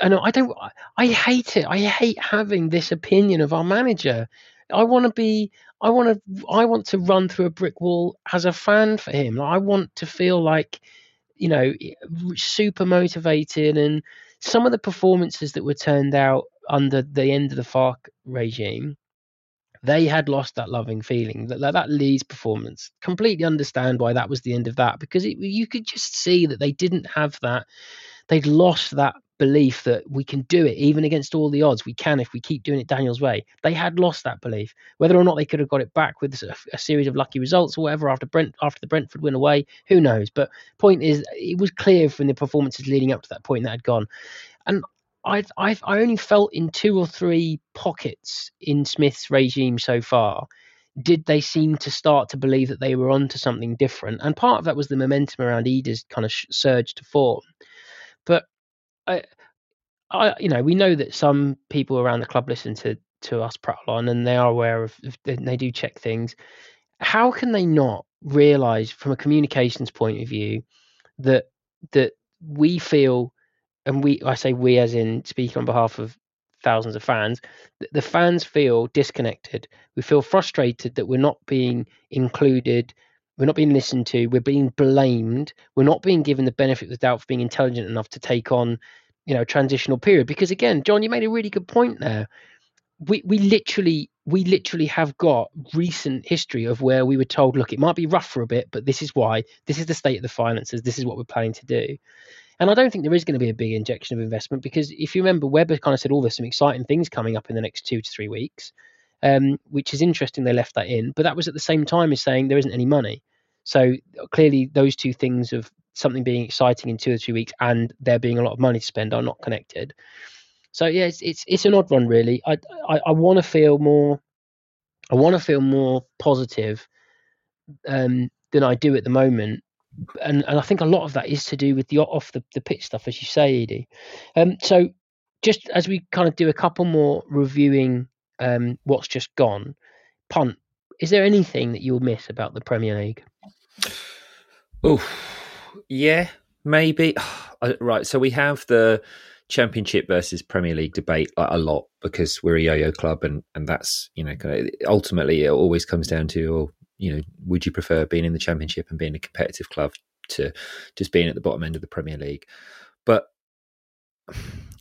I know I don't. I hate it. I hate having this opinion of our manager. I want to be. I want to. I want to run through a brick wall as a fan for him. I want to feel like, you know, super motivated. And some of the performances that were turned out under the end of the Farke regime, they had lost that loving feeling. That that Leeds performance, completely understand why that was the end of that because it, you could just see that they didn't have that. They'd lost that belief that we can do it even against all the odds. We can if we keep doing it Daniel's way. They had lost that belief. Whether or not they could have got it back with a, a, series of lucky results or whatever after Brent after the Brentford win away, who knows? But point is, it was clear from the performances leading up to that point that had gone. And I've, I've I only felt in two or three pockets in Smith's regime so far did they seem to start to believe that they were onto something different. And part of that was the momentum around Idah's kind of surge to form. But I, I, you know, we know that some people around the club listen to to us prattle on, and they are aware of, they do check things. How can they not realize, from a communications point of view, that that we feel, and we, I say we as in speaking on behalf of thousands of fans, that the fans feel disconnected. We feel frustrated that we're not being included we're not being listened to. We're being blamed. We're not being given the benefit of the doubt for being intelligent enough to take on, you know, a transitional period. Because again, John, you made a really good point there. We we literally we literally have got recent history of where we were told, look, it might be rough for a bit, but this is why. This is the state of the finances. This is what we're planning to do. And I don't think there is going to be a big injection of investment because if you remember, Webber kind of said, oh, there's some exciting things coming up in the next two to three weeks um, which is interesting. They left that in, but that was at the same time as saying there isn't any money. So clearly, those two things of something being exciting in two or three weeks and there being a lot of money to spend are not connected. So yeah, it's it's, it's an odd one really. I I, I want to feel more. I want to feel more positive um, than I do at the moment, and and I think a lot of that is to do with the off the, the pitch stuff, as you say, Edie. Um, so just as we kind of do a couple more reviewing um, what's just gone, punt. Is there anything that you'll miss about the Premier League? Oh, yeah, maybe. right. So we have the Championship versus Premier League debate like, a lot because we're a yo-yo club, and and that's you know kind of, ultimately it always comes down to, or you know, would you prefer being in the Championship and being a competitive club to just being at the bottom end of the Premier League? But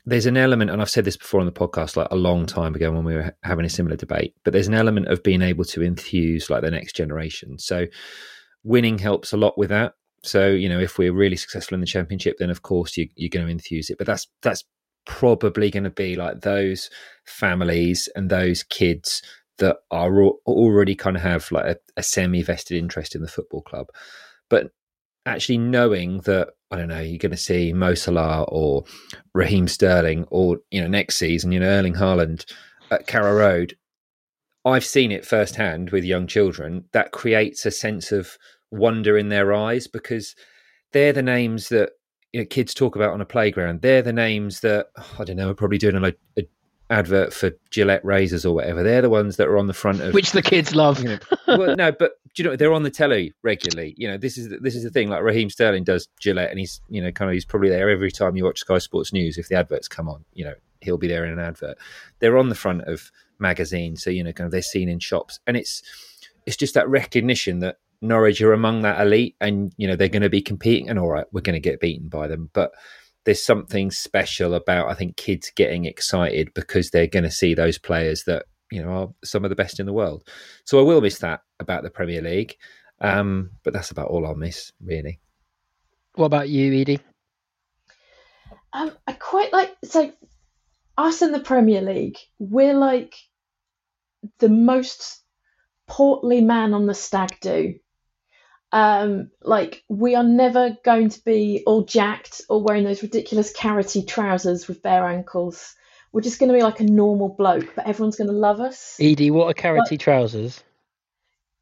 there's an element, and I've said this before on the podcast, like a long time ago when we were having a similar debate, but there's an element of being able to enthuse like the next generation. So winning helps a lot with that. So you know, if we're really successful in the championship, then of course you, you're going to enthuse it. But that's that's probably going to be like those families and those kids that are already kind of have like a, a semi vested interest in the football club. But actually knowing that I don't know you're going to see Mo Salah or Raheem Sterling or you know next season you know Erling Haaland at Carrow Road, I've seen it firsthand with young children. That creates a sense of wonder in their eyes because they're the names that you know, kids talk about on a playground. They're the names that I don't know are probably doing a, a advert for Gillette razors or whatever. They're the ones that are on the front of which the kids love. You know, well, no, but do you know they're on the telly regularly? You know, this is this is the thing. Like Raheem Sterling does Gillette, and he's you know kind of he's probably there every time you watch Sky Sports News if the adverts come on. You know, he'll be there in an advert. They're on the front of magazines, so you know, kind of they're seen in shops, and it's it's just that recognition that Norwich are among that elite, and you know they're going to be competing. And all right, we're going to get beaten by them, but there's something special about I think kids getting excited because they're going to see those players that you know are some of the best in the world. So I will miss that about the Premier League, um, but that's about all I'll miss really. What about you, Edie? Um, I quite like so us in the Premier League. We're like the most portly man on the stag do um, like we are never going to be all jacked or wearing those ridiculous carroty trousers with bare ankles. We're just going to be like a normal bloke, but everyone's going to love us. Edie, what are carroty like, trousers?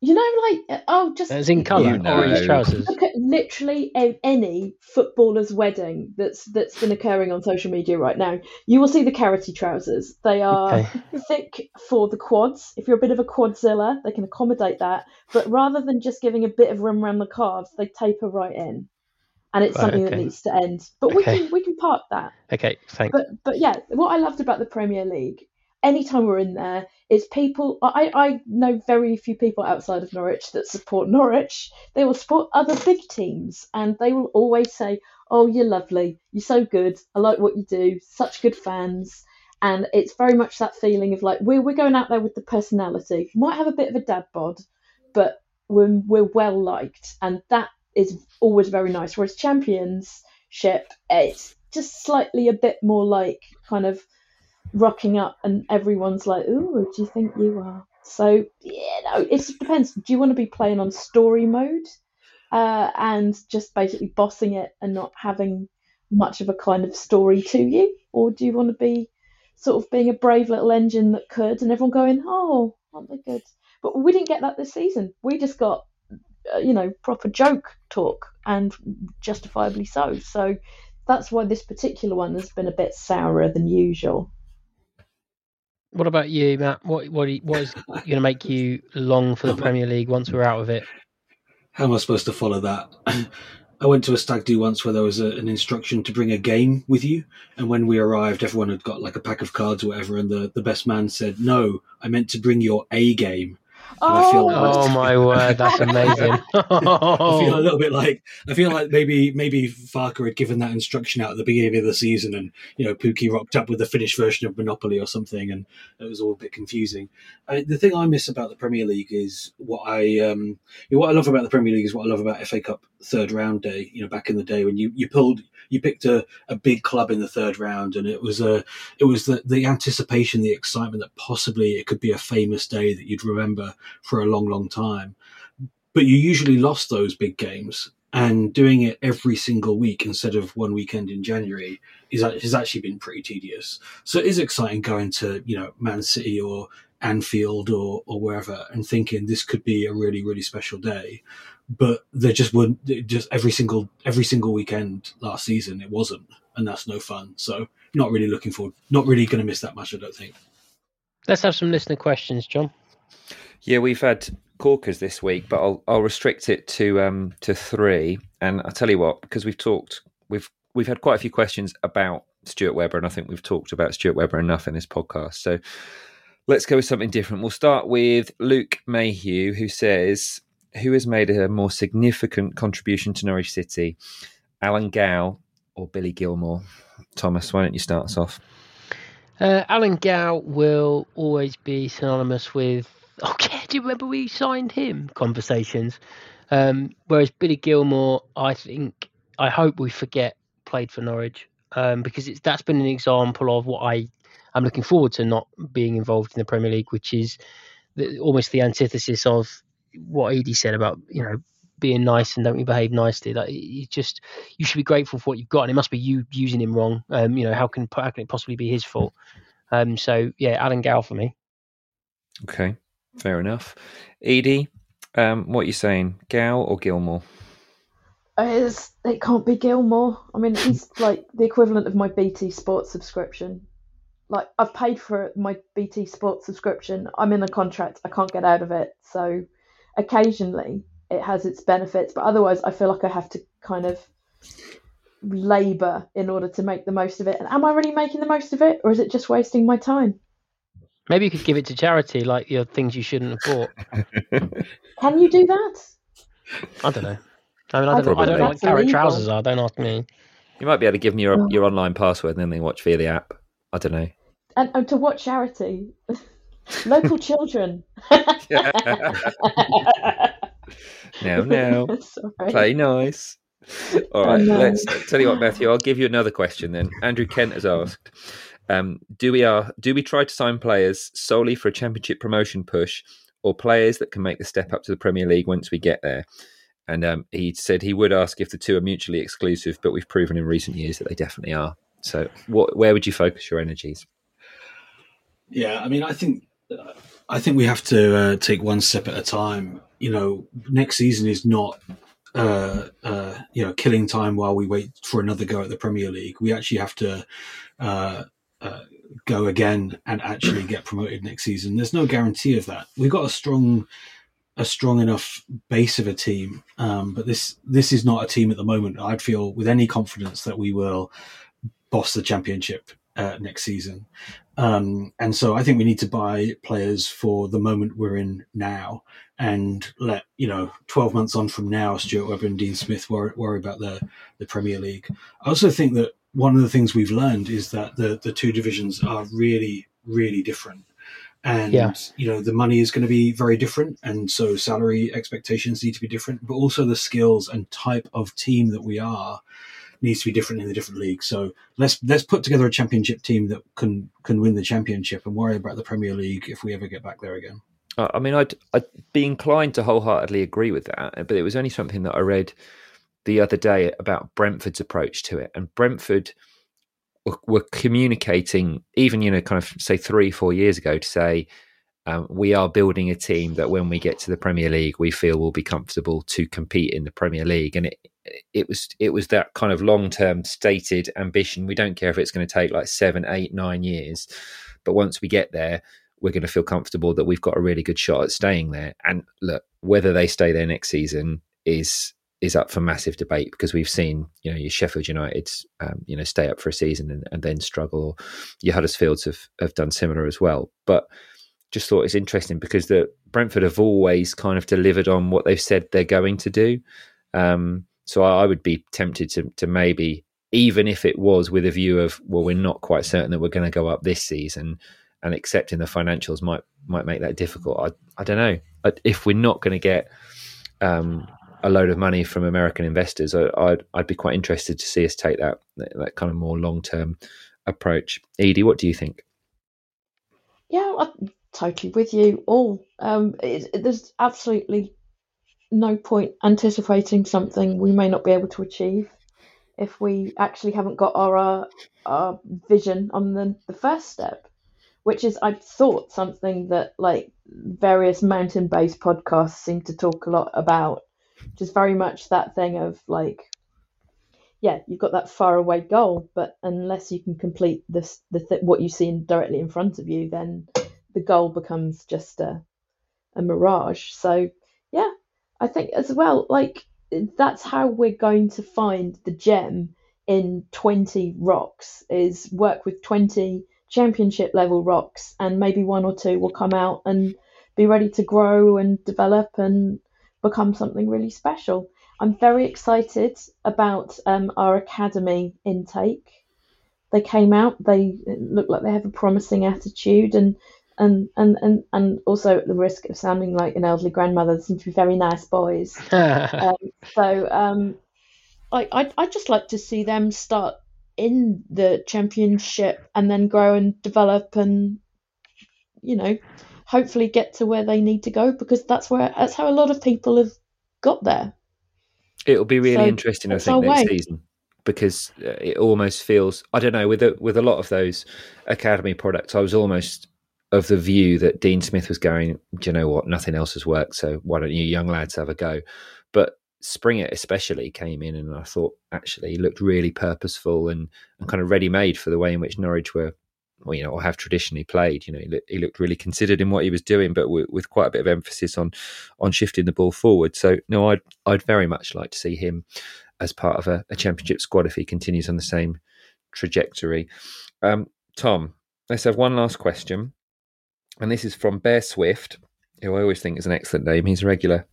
You know, like oh, just as in colour, you know. orange trousers. Look at literally any footballer's wedding that's that's been occurring on social media right now. You will see the carroty trousers. They are okay. thick for the quads. If you're a bit of a quadzilla, they can accommodate that. But rather than just giving a bit of room around the calves, they taper right in, and it's right, something okay. that needs to end. But okay. we can we can park that. Okay, thanks. But but yeah, what I loved about the Premier League anytime we're in there, it's people. I, I know very few people outside of Norwich that support Norwich. They will support other big teams, and they will always say, "Oh, you're lovely. You're so good. I like what you do. Such good fans." And it's very much that feeling of like we're we're going out there with the personality. Might have a bit of a dad bod, but we're we're well liked, and that is always very nice. Whereas Championship, it's just slightly a bit more like kind of rocking up and everyone's like, "Ooh, do you think you are?" So yeah, no, it depends. Do you want to be playing on story mode uh, and just basically bossing it and not having much of a kind of story to you, or do you want to be sort of being a brave little engine that could, and everyone going, "Oh, aren't they good?" But we didn't get that this season. We just got, uh, you know, proper joke talk, and justifiably so. So that's why this particular one has been a bit sourer than usual. What about you, Matt? What what what is going to make you long for the Premier League once we're out of it? How am I supposed to follow that? I went to a stag do once where there was a, an instruction to bring a game with you, and when we arrived, everyone had got like a pack of cards or whatever, and the, the best man said, "No, I meant to bring your A game." Oh, oh my word, that's amazing! I feel a little bit like I feel like maybe maybe Farke had given that instruction out at the beginning of the season, and you know Pukki rocked up with the finished version of Monopoly or something, and it was all a bit confusing. I, the thing I miss about the Premier League is what I um, you know, what I love about the Premier League is what I love about FA Cup third round day. You know, back in the day when you you pulled you picked a, a big club in the third round, and it was a it was the, the anticipation, the excitement that possibly it could be a famous day that you'd remember for a long, long time. But you usually lost those big games, and doing it every single week instead of one weekend in January is has actually been pretty tedious. So it is exciting going to you know Man City or Anfield or or wherever and thinking this could be a really really special day but there just would just every single every single weekend last season it wasn't, and that's no fun. So not really looking forward. Not really going to miss that much. I don't think. Let's have some listener questions, John. Yeah, we've had corkers this week, but I'll I'll restrict it to um to three. And I'll tell you what, because we've talked, we've we've had quite a few questions about Stuart Webber, and I think we've talked about Stuart Webber enough in this podcast. So let's go with something different. We'll start with Luke Mayhew, who says, who has made a more significant contribution to Norwich City, Alan Gow or Billy Gilmour?" Thomas, why don't you start us off? Uh, Alan Gow will always be synonymous with, oh, yeah, do you remember we signed him? Conversations. Um, whereas Billy Gilmour, I think, I hope we forget played for Norwich um, because it's that's been an example of what I am looking forward to not being involved in the Premier League, which is the, almost the antithesis of what Edie said about you know being nice and don't you behave nicely. Like you just you should be grateful for what you've got, and it must be you using him wrong. Um, you know how can how can it possibly be his fault? Um, so yeah, Alan Gow for me. Okay, fair enough. Edie, um, what are you saying, Gow or Gilmour? It's, it can't be Gilmour. I mean, he's like the equivalent of my BT Sports subscription. Like I've paid for my BT Sports subscription. I'm in a contract. I can't get out of it. So occasionally it has its benefits, but otherwise I feel like I have to kind of labor in order to make the most of it. And am I really making the most of it, or is it just wasting my time? Maybe you could give it to charity, like your things you shouldn't have bought. Can you do that? I don't know. I mean, I don't, know, I don't know what carrot trousers are. Don't ask me. You might be able to give them your, oh. your online password and then they watch via the app. I don't know. And oh, to what charity? Local children. now, now, play nice. All right, oh, let's tell you what, Matthew. I'll give you another question then. Andrew Kent has asked: um, Do we are do we try to sign players solely for a championship promotion push, or players that can make the step up to the Premier League once we get there? And um, he said he would ask if the two are mutually exclusive, but we've proven in recent years that they definitely are. So, what, where would you focus your energies? Yeah, I mean, I think I think we have to uh, take one step at a time. You know, next season is not uh, uh, you know killing time while we wait for another go at the Premier League. We actually have to uh, go again and actually get promoted next season. There's no guarantee of that. We've got a strong a strong enough base of a team, um, but this this is not a team at the moment. I'd feel with any confidence that we will boss the championship uh, next season. Um, and so I think we need to buy players for the moment we're in now and let, you know, 12 months on from now, Stuart Webber and Dean Smith worry, worry about the, the Premier League. I also think that one of the things we've learned is that the, the two divisions are really, really different. And, yeah. you know, the money is going to be very different. And so salary expectations need to be different, but also the skills and type of team that we are needs to be different in the different leagues. So let's let's put together a championship team that can can win the championship and worry about the Premier League if we ever get back there again. Uh, I mean, I'd I'd be inclined to wholeheartedly agree with that, but it was only something that I read the other day about Brentford's approach to it, and Brentford were, communicating even you know kind of say three four years ago to say um, we are building a team that when we get to the Premier League, we feel will be comfortable to compete in the Premier League. And it it was it was that kind of long term stated ambition. We don't care if it's going to take like seven, eight, nine years, but once we get there, we're going to feel comfortable that we've got a really good shot at staying there. And look, whether they stay there next season is is up for massive debate because we've seen you know your Sheffield United's um, you know stay up for a season and, and then struggle. Your Huddersfields have have done similar as well, but just thought it's interesting because the Brentford have always kind of delivered on what they've said they're going to do. Um, so I, I, would be tempted to, to maybe, even if it was with a view of, well, we're not quite certain that we're going to go up this season, and accepting the financials might might make that difficult. I I don't know if we're not going to get um, a load of money from American investors. I, would I'd be quite interested to see us take that that kind of more long term approach. Edie, what do you think? Yeah, I'm totally with you all. Um, it, it, there's absolutely no point anticipating something we may not be able to achieve if we actually haven't got our uh, our vision on the, the first step which is i thought something that like various mountain based podcasts seem to talk a lot about just very much that thing of like yeah you've got that far away goal but unless you can complete this the th- what you see directly in front of you then the goal becomes just a a mirage. So yeah I think as well, like that's how we're going to find the gem in 20 rocks is work with 20 championship level rocks and maybe one or two will come out and be ready to grow and develop and become something really special. I'm very excited about um, our academy intake. they came out. They look like they have a promising attitude, and and and and, and also at the risk of sounding like an elderly grandmother, they seem to be very nice boys. um, so um, I I'd, I'd just like to see them start in the championship and then grow and develop and you know hopefully get to where they need to go because that's where that's how a lot of people have got there. It'll be really so interesting, I think, next way. season because uh, it almost feels I don't know with a, with a lot of those academy products. I was almost of the view that Dean Smith was going. Do you know what? Nothing else has worked, so why don't you young lads have a go? But Springer especially came in, and I thought actually he looked really purposeful and, and kind of ready made for the way in which Norwich were you know, or have traditionally played. You know, he, looked, he looked really considered in what he was doing, but with, with, quite a bit of emphasis on on shifting the ball forward. So, no, I'd I'd very much like to see him as part of a, a championship squad if he continues on the same trajectory. Um, Tom, let's have one last question, and this is from Bear Swift, who I always think is an excellent name. He's a regular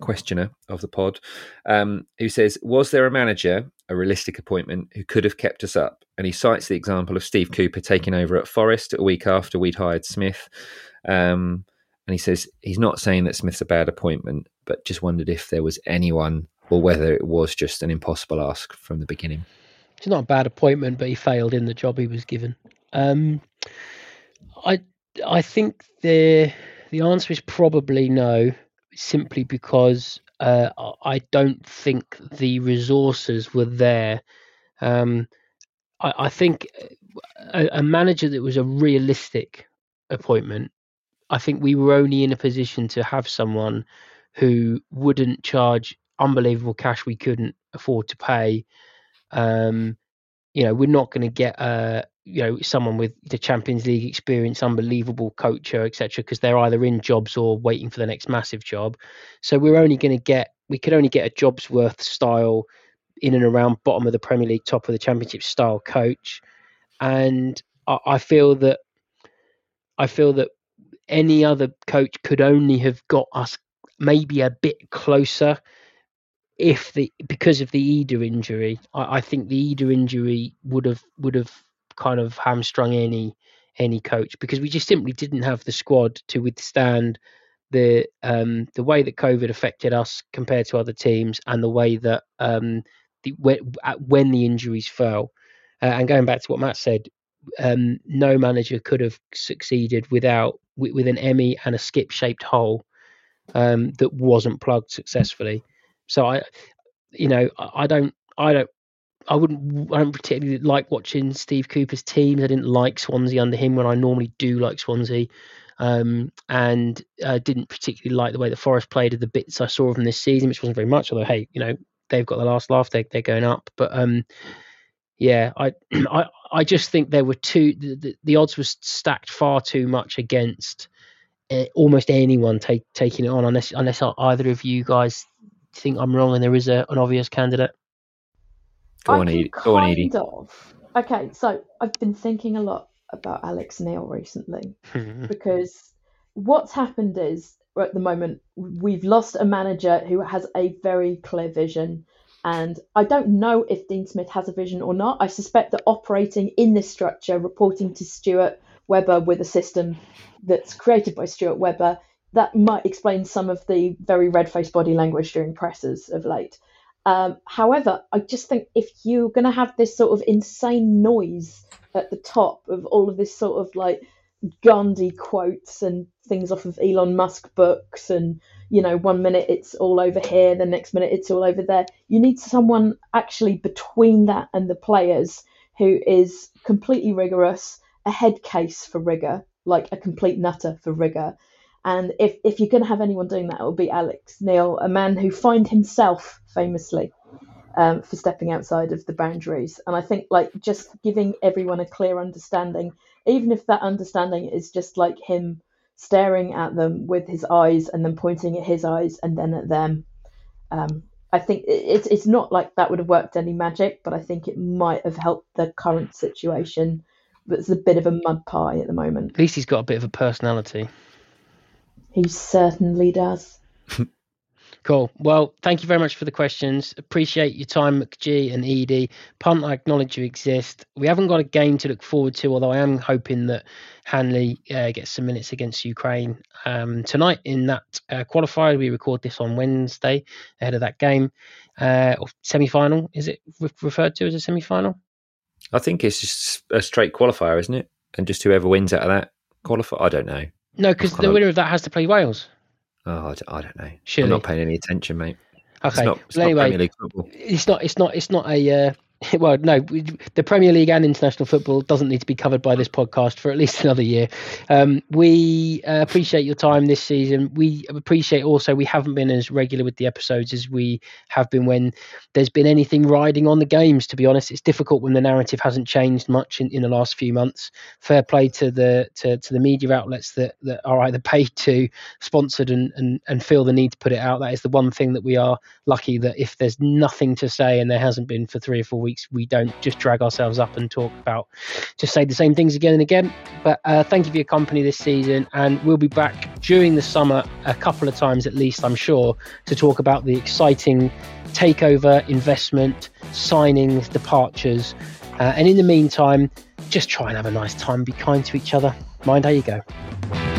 questioner of the pod, um, who says, "Was there a manager, a realistic appointment, who could have kept us up?" And he cites the example of Steve Cooper taking over at Forest a week after we'd hired Smith. Um, and he says he's not saying that Smith's a bad appointment, but just wondered if there was anyone or whether it was just an impossible ask from the beginning. It's not a bad appointment, but he failed in the job he was given. Um, I I think the the answer is probably no simply because uh, I don't think the resources were there. Um, I, I, think a, a, manager that was a realistic appointment, I think we were only in a position to have someone who wouldn't charge unbelievable cash we couldn't afford to pay. Um, you know, we're not going to get a you know someone with the Champions League experience, unbelievable coacher, etc. Because they're either in jobs or waiting for the next massive job. So we're only going to get we could only get a jobs worth style in and around bottom of the Premier League, top of the Championship style coach, and I, I feel that I feel that any other coach could only have got us maybe a bit closer if the because of the Idah injury. I, I think the Idah injury would have would have kind of hamstrung any any coach because we just simply didn't have the squad to withstand the um, the way that COVID affected us compared to other teams and the way that um, the when, the injuries fell. Uh, and going back to what Matt said, um, no manager could have succeeded without with, with an Emi and a Skipp shaped hole um, that wasn't plugged successfully. So I, you know, I don't I don't I wouldn't. I don't particularly like watching Steve Cooper's teams. I didn't like Swansea under him when I normally do like Swansea, um, and uh, didn't particularly like the way the Forest played. Of the bits I saw of them this season, which wasn't very much. Although, hey, you know they've got the last laugh. They they're going up, but um, yeah, I I I just think there were two. The, the, the odds were stacked far too much against uh, almost anyone take, taking it on, unless unless either of you guys think I'm wrong and there is a, an obvious candidate. Go on, Edie. Go on, Edie. Of. Okay, so I've been thinking a lot about Alex Neil recently because what's happened is at the moment we've lost a manager who has a very clear vision. And I don't know if Dean Smith has a vision or not. I suspect that operating in this structure, reporting to Stuart Webber with a system that's created by Stuart Webber, that might explain some of the very red faced body language during presses of late. Um, however, I just think if you're going to have this sort of insane noise at the top of all of this sort of like Gandhi quotes and things off of Elon Musk books, and you know, one minute it's all over here, the next minute it's all over there. You need someone actually between that and the players who is completely rigorous, a head case for rigor, like a complete nutter for rigor, and if, if you're going to have anyone doing that, it will be Alex Neil, a man who fined himself famously um, for stepping outside of the boundaries. And I think like just giving everyone a clear understanding, even if that understanding is just like him staring at them with his eyes and then pointing at his eyes and then at them. Um, I think it's it's not like that would have worked any magic, but I think it might have helped the current situation. It's a bit of a mud pie at the moment. At least he's got a bit of a personality. He certainly does. Cool. Well, thank you very much for the questions. Appreciate your time, McG and Edie. Punt, I acknowledge you exist. We haven't got a game to look forward to, although I am hoping that Hanley uh, gets some minutes against Ukraine um, tonight in that uh, qualifier. We record this on Wednesday ahead of that game. Uh, semi final, is it re- referred to as a semi final? I think it's just a straight qualifier, isn't it? And just whoever wins out of that qualifier, I don't know. No, because the winner of that has to play Wales. Oh, I don't, I don't know. Surely. I'm not paying any attention, mate. Okay. It's not, it's well, not anyway, Premier League football. it's not. It's not. It's not a. Uh, well, no, the Premier League and international football doesn't need to be covered by this podcast for at least another year. Um, we uh, appreciate your time this season. We appreciate also we haven't been as regular with the episodes as we have been when there's been anything riding on the games. To be honest, it's difficult when the narrative hasn't changed much in, in the last few months. Fair play to the to, to the media outlets that, that are either paid to, sponsored, and, and and feel the need to put it out. That is the one thing that we are lucky that if there's nothing to say and there hasn't been for three or four weeks, we don't just drag ourselves up and talk about just say the same things again and again. But uh, thank you for your company this season, and we'll be back during the summer a couple of times at least, I'm sure, to talk about the exciting takeover, investment, signings, departures. Uh, and in the meantime, just try and have a nice time, be kind to each other. Mind how you go.